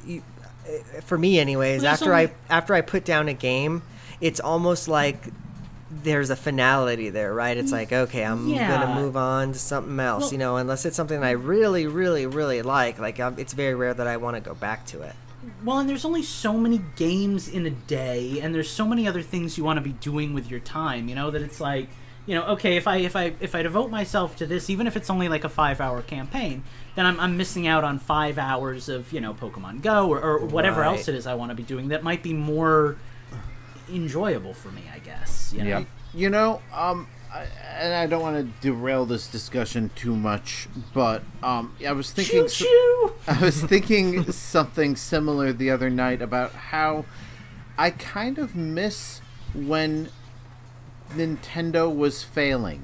you, uh, for me, anyways,
Well,
after
only-
I after I put down a game, it's almost like there's a finality there, right? It's like okay, I'm
Yeah.
gonna move on to something else,
Well-
you know, unless it's something I really, really, really like. Like um, it's very rare that I want to go back to it.
Well, and there's only so many games in a day, and there's so many other things you want to be doing with your time. You know that it's like, you know, okay, if I if I if I devote myself to this, even if it's only like a five hour campaign, then I'm, I'm missing out on five hours of you know Pokemon Go or, or whatever
Right.
else it is I want to be doing that might be more enjoyable for me. I guess. You know?
Yep.
You know, um, I, and I don't want to derail this discussion too much, but um, I was thinking.
Choo.
I was thinking something similar the other night about how I kind of miss when Nintendo was failing.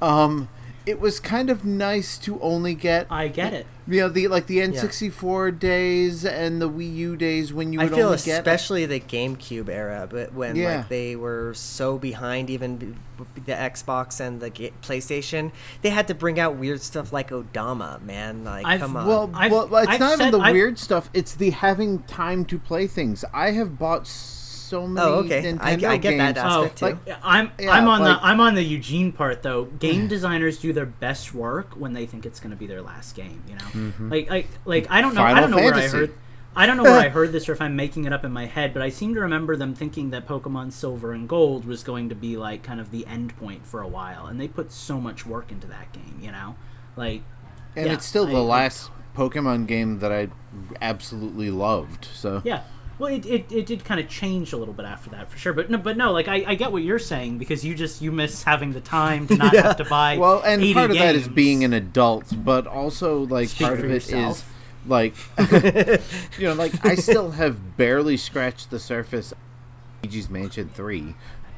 Um, it was kind of nice to only get
I get it.
you know the like the N64 days and the Wii U days when you
I
would
feel
only get
especially the GameCube era, but when
Yeah.
like they were so behind even b- b- the Xbox and the PlayStation, they had to bring out weird stuff like Odama, man. Like,
I've-
come on.
Well,
I've-
well, it's
I've
not even the
I've-
weird stuff. It's the having time to play things. I have bought so Oh, many
oh, okay.
Nintendo
I, I get that aspect
Oh,
too.
Yeah, I'm
Yeah,
I'm on
like-
the I'm on the Eugene part though. Game mm. designers do their best work when they think it's going to be their last game. You know, mm-hmm. like like like I don't know I don't know where I heard. I don't know where I heard this or if I'm making it up in my head, but I seem to remember them thinking that Pokemon Silver and Gold was going to be like kind of the end point for a while, and they put so much work into that game, you know, like
and
yeah,
it's still
I-
the last Pokemon game that I absolutely loved. So
Yeah. Well, it, it, it did kind of change a little bit after that for sure, but no, but no, like I, I get what you're saying because you just you miss having the time to not have to buy.
well, and
80
part of that is being an adult, but also like
Speak
part of it is
yourself.
like you know, like I still have barely scratched the surface. of Luigi's Mansion Three,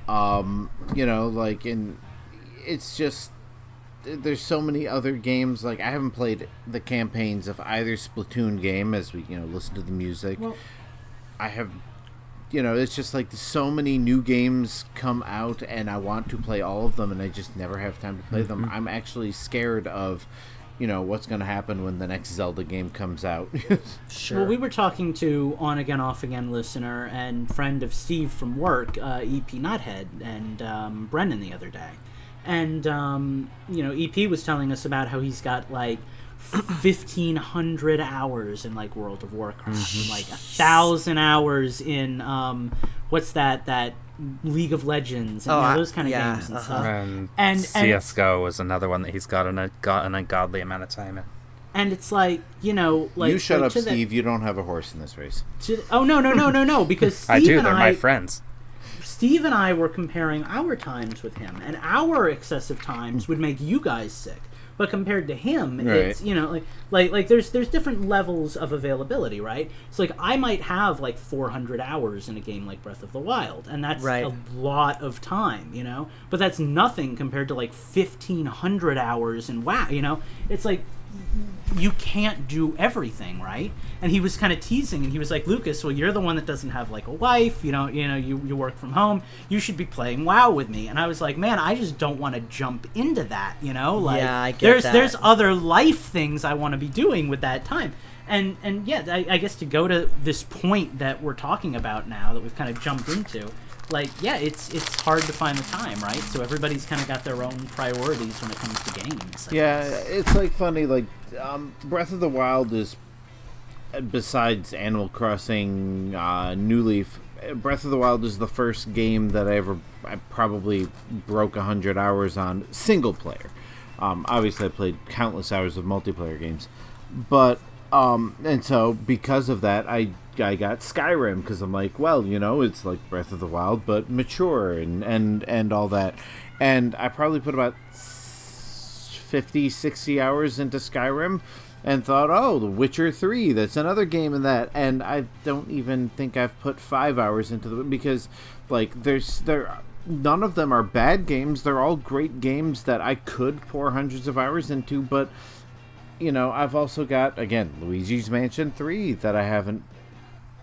um, you know, like and it's just there's so many other games like I haven't played the campaigns of either Splatoon game as we you know listen to the music.
Well,
I have you know, it's just like so many new games come out and I want to play all of them and I just never have time to play them. I'm actually scared of you know what's going to happen when the next Zelda game comes out.
sure.
Well, we were talking to on again, off again listener and friend of Steve from work, uh, EP Nuthead, and um, Brendan the other day, and um, you know, EP was telling us about how he's got like. 1500 hours in like World of Warcraft and like a thousand hours in um what's that that League of Legends and
Oh,
you know, those kind of
yeah,
games and
uh-huh.
stuff.
And,
And- and-
CS:GO is another one that he's got an, got an ungodly amount of time in.
And it's like, you know, like
you shut
like,
up,
to the-
Steve. You don't have a horse in this race.
to- oh no, no, no, no, no, because Steve
I do.
and
They're
I
my friends.
Steve and I were comparing our times with him, and our excessive times would make you guys sick. But compared to him,
Right.
it's you know like like like there's there's different levels of availability, right? So like I might have like 400 hours in a game like Breath of the Wild, and that's
Right.
a lot of time, you know. But that's nothing compared to like 1500 hours in WoW, you know. It's like you can't do everything, right? And he was kind of teasing, and he was like, "Lucas, well, you're the one that doesn't have like a wife. You know, you know, you, you work from home. You should be playing WoW with me." And I was like, "Man, I just don't want to jump into that. You know, like
Yeah, I get
there's
that.
there's other life things I want to be doing with that time." And and yeah, I, I guess to go to this point that we're talking about now that we've kind of jumped into. Like yeah, it's it's hard to find the time, right? So everybody's kind of got their own priorities when it comes to games. I
Yeah,
guess.
it's like funny. Like um, Breath of the Wild is, uh, besides Animal Crossing, uh, New Leaf. uh, Breath of the Wild is the first game that I ever, I probably broke hundred hours on single player. Um, obviously, I played countless hours of multiplayer games, but um, and so because of that, I I got Skyrim because I'm like, well, you know, it's like Breath of the Wild, but mature and and and all that, and I probably put about 50, 60 hours into Skyrim and thought, oh, The Witcher 3, that's another game in that. And I don't even think I've put five hours into the because, like, there's there none of them are bad games. They're all great games that I could pour hundreds of hours into, but you know, I've also got again Luigi's Mansion 3 that I haven't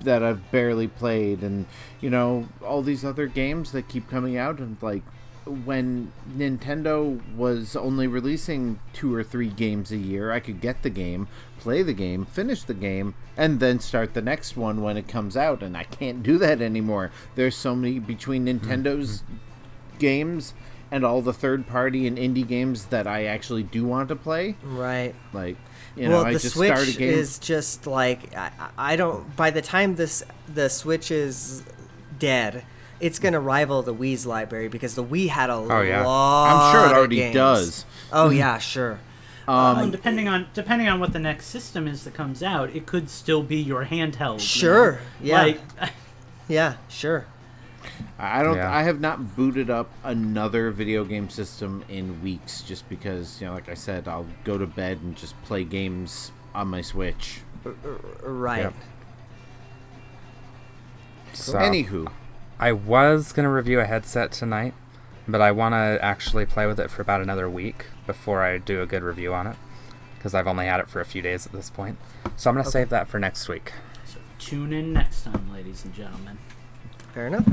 that I've barely played and you know all these other games that keep coming out and like when Nintendo was only releasing two or three games a year I could get the game play the game finish the game and then start the next one when it comes out and I can't do that anymore. There's so many between mm-hmm. Nintendo's games and all the third party and indie games that I actually do want to play
Right.
like you know
well,
I
the
just
Switch
start a game
is just like I, I don't. By the time this the Switch is dead, it's gonna rival the Wii's library because the Wii had a
Oh, yeah.
lot.
I'm sure it already does.
Oh yeah, sure.
Um, well, and depending on depending on what the next system is that comes out, it could still be your handheld. you
Sure,
know?
yeah.
Like,
Yeah, sure.
I don't.
Yeah.
I have not booted up another video game system in weeks, just because you know, like I said, I'll go to bed and just play games on my Switch.
Right.
Yep. So,
Anywho,
I was gonna review a headset tonight, but I want to actually play with it for about another week before I do a good review on it, because I've only had it for a few days at this point. So I'm gonna save that for next week.
so tune in next time, ladies and gentlemen.
Fair enough.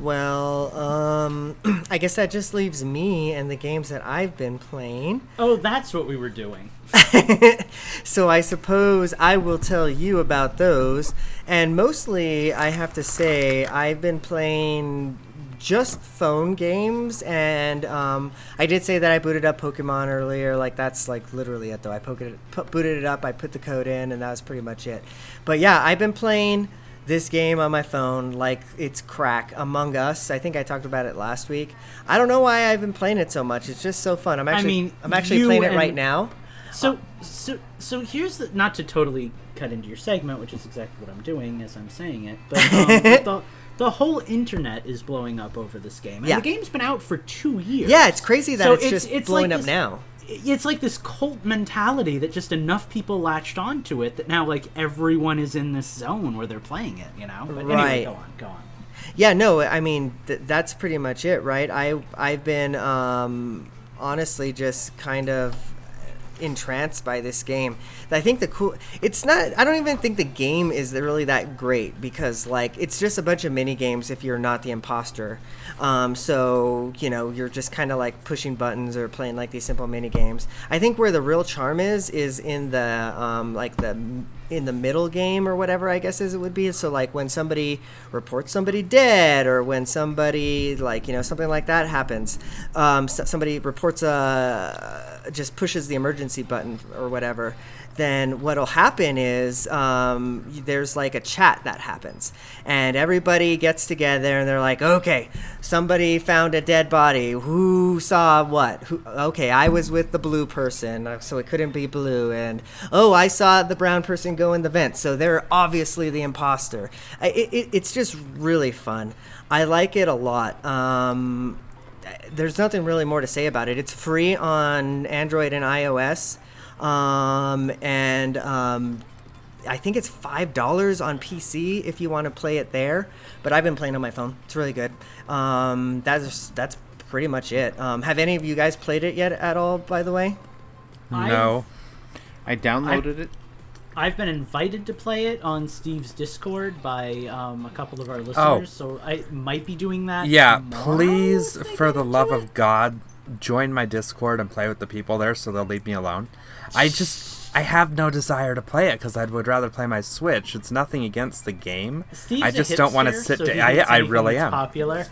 Well, um, I guess that just leaves me and the games that I've been playing.
Oh, that's what we were doing.
So I suppose I will tell you about those. And mostly, I have to say, I've been playing just phone games. And um, I did say that I booted up Pokemon earlier. Like, that's like literally it, though. I poked it, pu- booted it up, I put the code in, and that was pretty much it. But yeah, I've been playing this game on my phone like it's crack among us i think i talked about it last week i don't know why i've been playing it so much it's just so fun i'm actually
mean,
i'm actually playing it right now
So, so, so here's the not to totally cut into your segment, which is exactly what I'm doing as I'm saying it. But um, the the whole internet is blowing up over this game, and
Yeah.
the game's been out for two years.
Yeah, it's crazy that
So
it's, just it's blowing
like
up
this-
now.
It's like this cult mentality that just enough people latched onto it that now like everyone is in this zone where they're playing it, you know. But anyway,
Right.
go on, go on.
Yeah, no, I mean th- that's pretty much it, right? I I've been um, honestly just kind of entranced by this game. I think the cool it's not I don't even think the game is really that great because like it's just a bunch of mini games if you're not the imposter. Um, so, you know, you're just kind of like pushing buttons or playing like these simple mini games. I think where the real charm is is in the um, like the in the middle game or whatever I guess is it would be. So like when somebody reports somebody dead or when somebody like you know something like that happens, um, so somebody reports a just pushes the emergency button or whatever. Then what'll happen is um, there's like a chat that happens, and everybody gets together and they're like, okay, somebody found a dead body. Who saw what? Who, okay, I was with the blue person, uh, so it couldn't be blue. And oh, I saw the brown person go in the vent, so they're obviously the imposter. It, it, it's just really fun. I like it a lot. Um, there's nothing really more to say about it. It's free on Android and iOS, um, and um, I think it's five dollars on PC if you want to play it there. But I've been playing on my phone. It's really good. Um, that's that's pretty much it. Um, have any of you guys played it yet at all? By the way,
No.
I downloaded it.
I've been invited to play it on Steve's Discord by um, a couple of our listeners, so I might be doing that.
Oh. Yeah,
tomorrow,
please, for the love
it.
of God, join my Discord and play with the people there so they'll leave me alone. I just, I have no desire to play it because I would rather play my Switch. It's nothing against the game.
Steve's
I
a
just don't want to sit
so
down. I, I really am.
Popular.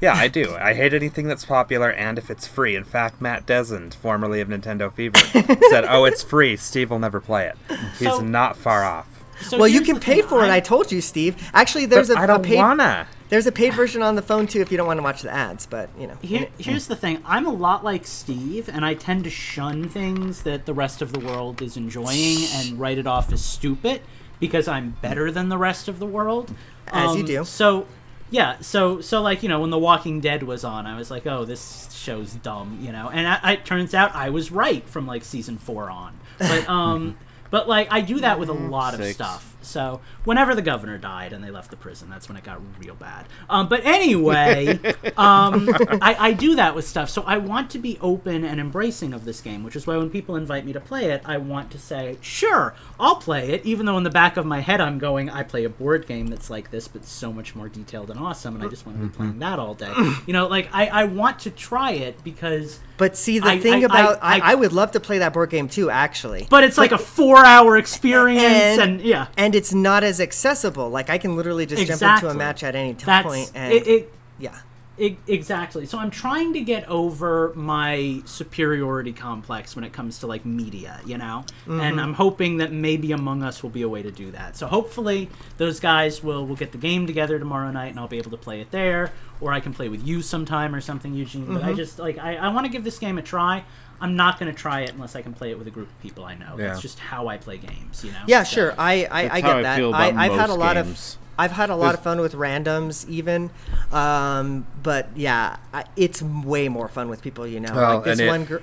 Yeah, I do. I hate anything that's popular and if it's free. In fact, Matt Desmond, formerly of Nintendo Fever, said, "Oh, it's free. Steve will never play it." He's
So-
not far off.
So
well, you can pay
thing,
for it.
I-
I told you, Steve. Actually, there's
But
a,
I
a
don't
paid
wanna.
There's a paid version on the phone too if you don't want to watch the ads. But you know,
Here, here's the thing. I'm a lot like Steve, and I tend to shun things that the rest of the world is enjoying and write it off as stupid because I'm better than the rest of the world.
As you
Um,
do.
So, yeah. So, so like you know, when The Walking Dead was on, I was like, oh, this show's dumb, you know. And I, I, it turns out I was right from like season four on. But um, but like I do that with a lot of
Six.
stuff. So whenever the governor died and they left the prison, that's when it got real bad. Um, but anyway, um, I, I do that with stuff. So I want to be open and embracing of this game, which is why when people invite me to play it, I want to say, sure, I'll play it, even though in the back of my head I'm going, I play a board game that's like this, but so much more detailed and awesome, and I just want to be playing that all day. You know, like I, I want to try it because.
But see, the
I-
thing about
I-
would love to play that board game too, actually.
But it's like a four-hour experience, and, yeah,
and it's not as accessible. Like I can literally just jump into a match at any t-
that's
point and
it, it,
yeah.
I- exactly. So I'm trying to get over my superiority complex when it comes to like media, you know?
Mm-hmm.
And I'm hoping that maybe Among Us will be a way to do that. So hopefully those guys will will get the game together tomorrow night and I'll be able to play it there or I can play with you sometime or something, Eugene. But
Mm-hmm.
I just like I, I want to give this game a try. I'm not going to try it unless I can play it with a group of people I know.
Yeah.
That's just how I play games, you know?
Yeah,
So-
sure. I I, I get
how I
that.
feel
I,
about
I've had a lot
games.
of I've had a lot
There's-
of fun with randoms, even. Um, but yeah, I, it's way more fun with people you know.
Well,
like this
it-
one girl.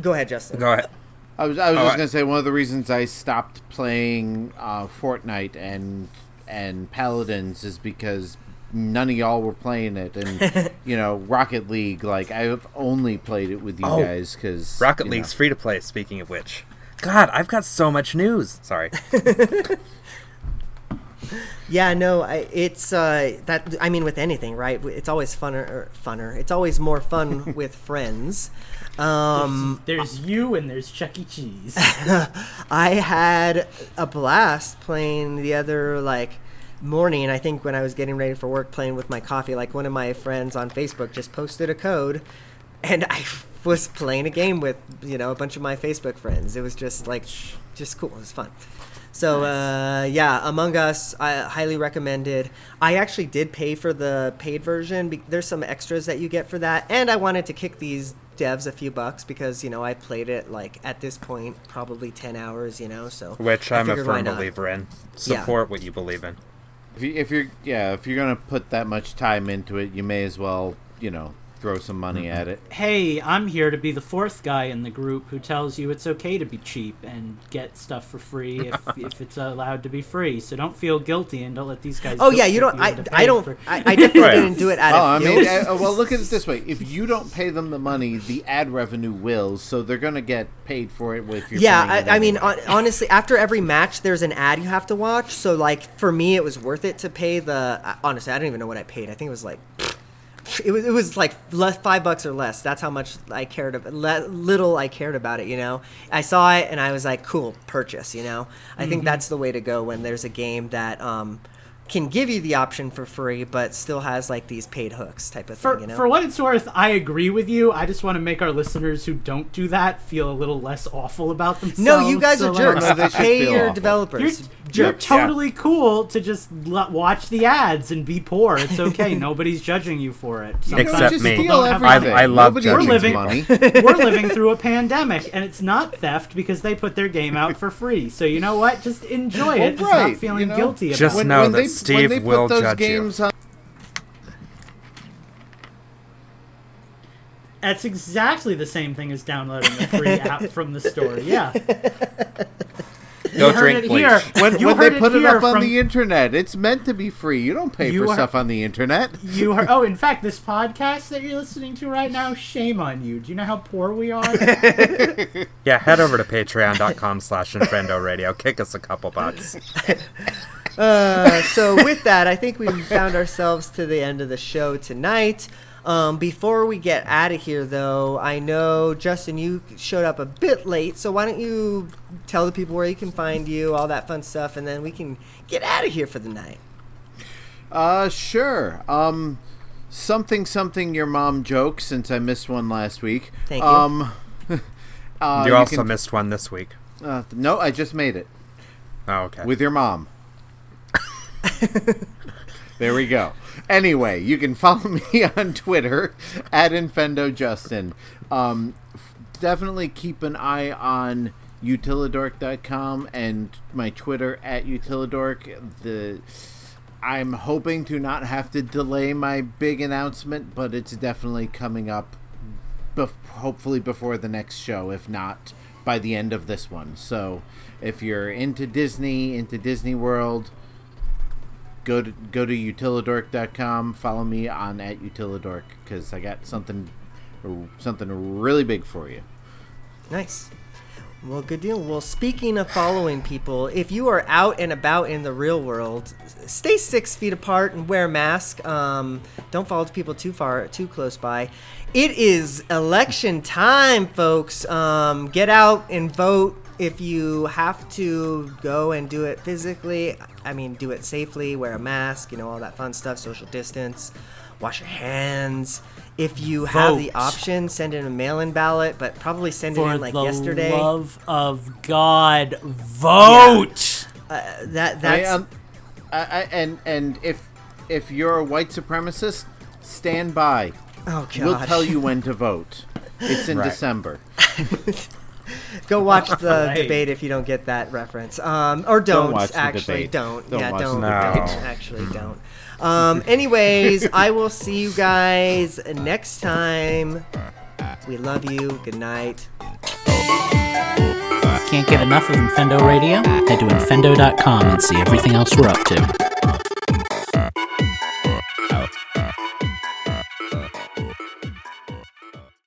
Go ahead, Justin.
Go ahead.
I was, I was just
I-
gonna say one of the reasons I stopped playing uh, Fortnite and and Paladins is because none of y'all were playing it, and you know Rocket League. Like I've only played it with you
Oh,
guys because
Rocket League's free to play. Speaking of which, God, I've got so much news. Sorry.
Yeah, no, I, it's uh, that. I mean, with anything, right? It's always funner, or funner. It's always more fun with friends. Um,
There's you and there's Chuck E. Cheese.
I had a blast playing the other like morning. I think when I was getting ready for work, playing with my coffee. Like one of my friends on Facebook just posted a code, and I was playing a game with you know a bunch of my Facebook friends. It was just like just cool. It was fun. So uh, yeah, Among Us, I highly recommended. I actually did pay for the paid version. There's some extras that you get for that, and I wanted to kick these devs a few bucks because you know I played it like at this point probably ten hours. You know, so
Which I'm a firm believer in.
Yeah.
Support what you believe in.
If, you, if you're yeah, if you're gonna put that much time into it, you may as well you know throw some money
Mm-hmm.
at it.
hey, I'm here to be the fourth guy in the group who tells you it's okay to be cheap and get stuff for free if, if it's allowed to be free. So don't feel guilty and don't let these guys.
Oh yeah, you don't. I, I don't.
for-
I, I definitely
Right.
didn't do it out
Oh,
of
I mean, uh, well, look at it this way: if you don't pay them the money, the ad revenue will, so they're gonna get paid for it. with you're
yeah,
playing it
I, I mean, honestly, after every match, there's an ad you have to watch. So, like, for me, it was worth it to pay the. Honestly, I don't even know what I paid. I think it was like, it was it was like less five bucks or less. That's how much I cared about. Le- little I cared about it. You know, I saw it and I was like, cool, purchase. You know, I
Mm-hmm.
think that's the way to go when there's a game that um can give you the option for free, but still has like these paid hooks type of
For,
thing. You know,
for what it's worth, I agree with you. I just want to make our listeners who don't do that feel a little less awful about themselves.
no, you guys
So,
are
like,
jerks.
No, they should
Pay
feel
your
awful.
developers.
You're, you're
jerks.
totally cool to just l- watch the ads and be poor. It's okay. Nobody's judging you for it.
You don't
Except me.
I-
I love
Nobody
judging.
We're
money.
We're living through a pandemic, and it's not theft because they put their game out for free. So you know what? Just enjoy it. Just
right,
not feeling
you know?
guilty about
Just
it.
When-
know
when
that
they- when
Steve
they put those
judge you.
games on-
That's exactly the same thing as downloading a free app from the store. Yeah.
Go
You heard
drink
it
bleach.
here.
When, when they put it
here
up on
from-
the internet, it's meant to be free. You don't pay
You
for
are-
stuff on the internet.
You are. oh, in fact, this podcast that you're listening to right now, shame on you. Do you know how poor we are?
Yeah, head over to patreon.com slash Infendo Radio. Kick us a couple bucks.
Uh, so with that, I think we've found ourselves to the end of the show tonight. Um, before we get out of here, though, I know Justin, you showed up a bit late, so why don't you tell the people where you can find you, all that fun stuff, and then we can get out of here for the night.
Uh, sure. Um, something, something. Your mom joke. Since I missed one last week.
Thank you.
Um, uh,
you also
can-
missed one this week.
Uh, no, I just made it
Oh, okay.
with your mom. there we go. Anyway, you can follow me on Twitter at InfendoJustin. Um, definitely keep an eye on utilidork.com and my Twitter at utilidork. The I'm hoping to not have to delay my big announcement, but it's definitely coming up. Bef- hopefully before the next show, if not by the end of this one. So, if you're into Disney, into Disney World, go to go to utilidork.com. Follow me on at utilidork because I got something something really big for you.
Nice. Well, good deal. Well, speaking of following people, if you are out and about in the real world, stay six feet apart and wear a mask. Um, don't follow people too far, too close by. It is election time, folks. Um, get out and vote. If you have to go and do it physically, I mean, do it safely. Wear a mask. You know all that fun stuff. Social distance. Wash your hands. If you have the option, send in a mail-in ballot, but probably send it in like
the
yesterday.
love of God, vote.
Uh, that
I,
that's
um, I, I, and and if if you're a white supremacist, stand by.
oh god.
We'll tell you when to vote. It's in
Right.
December.
Go watch the
Right.
debate if you don't get that reference. Um, or don't,
watch the
actually. Don't.
Don't
yeah, don't.
the
don't. Actually, don't. Um, anyways, I will see you guys next time. We love you. Good night.
Can't get enough of Infendo Radio? Head to Infendo.com and see everything else we're up to.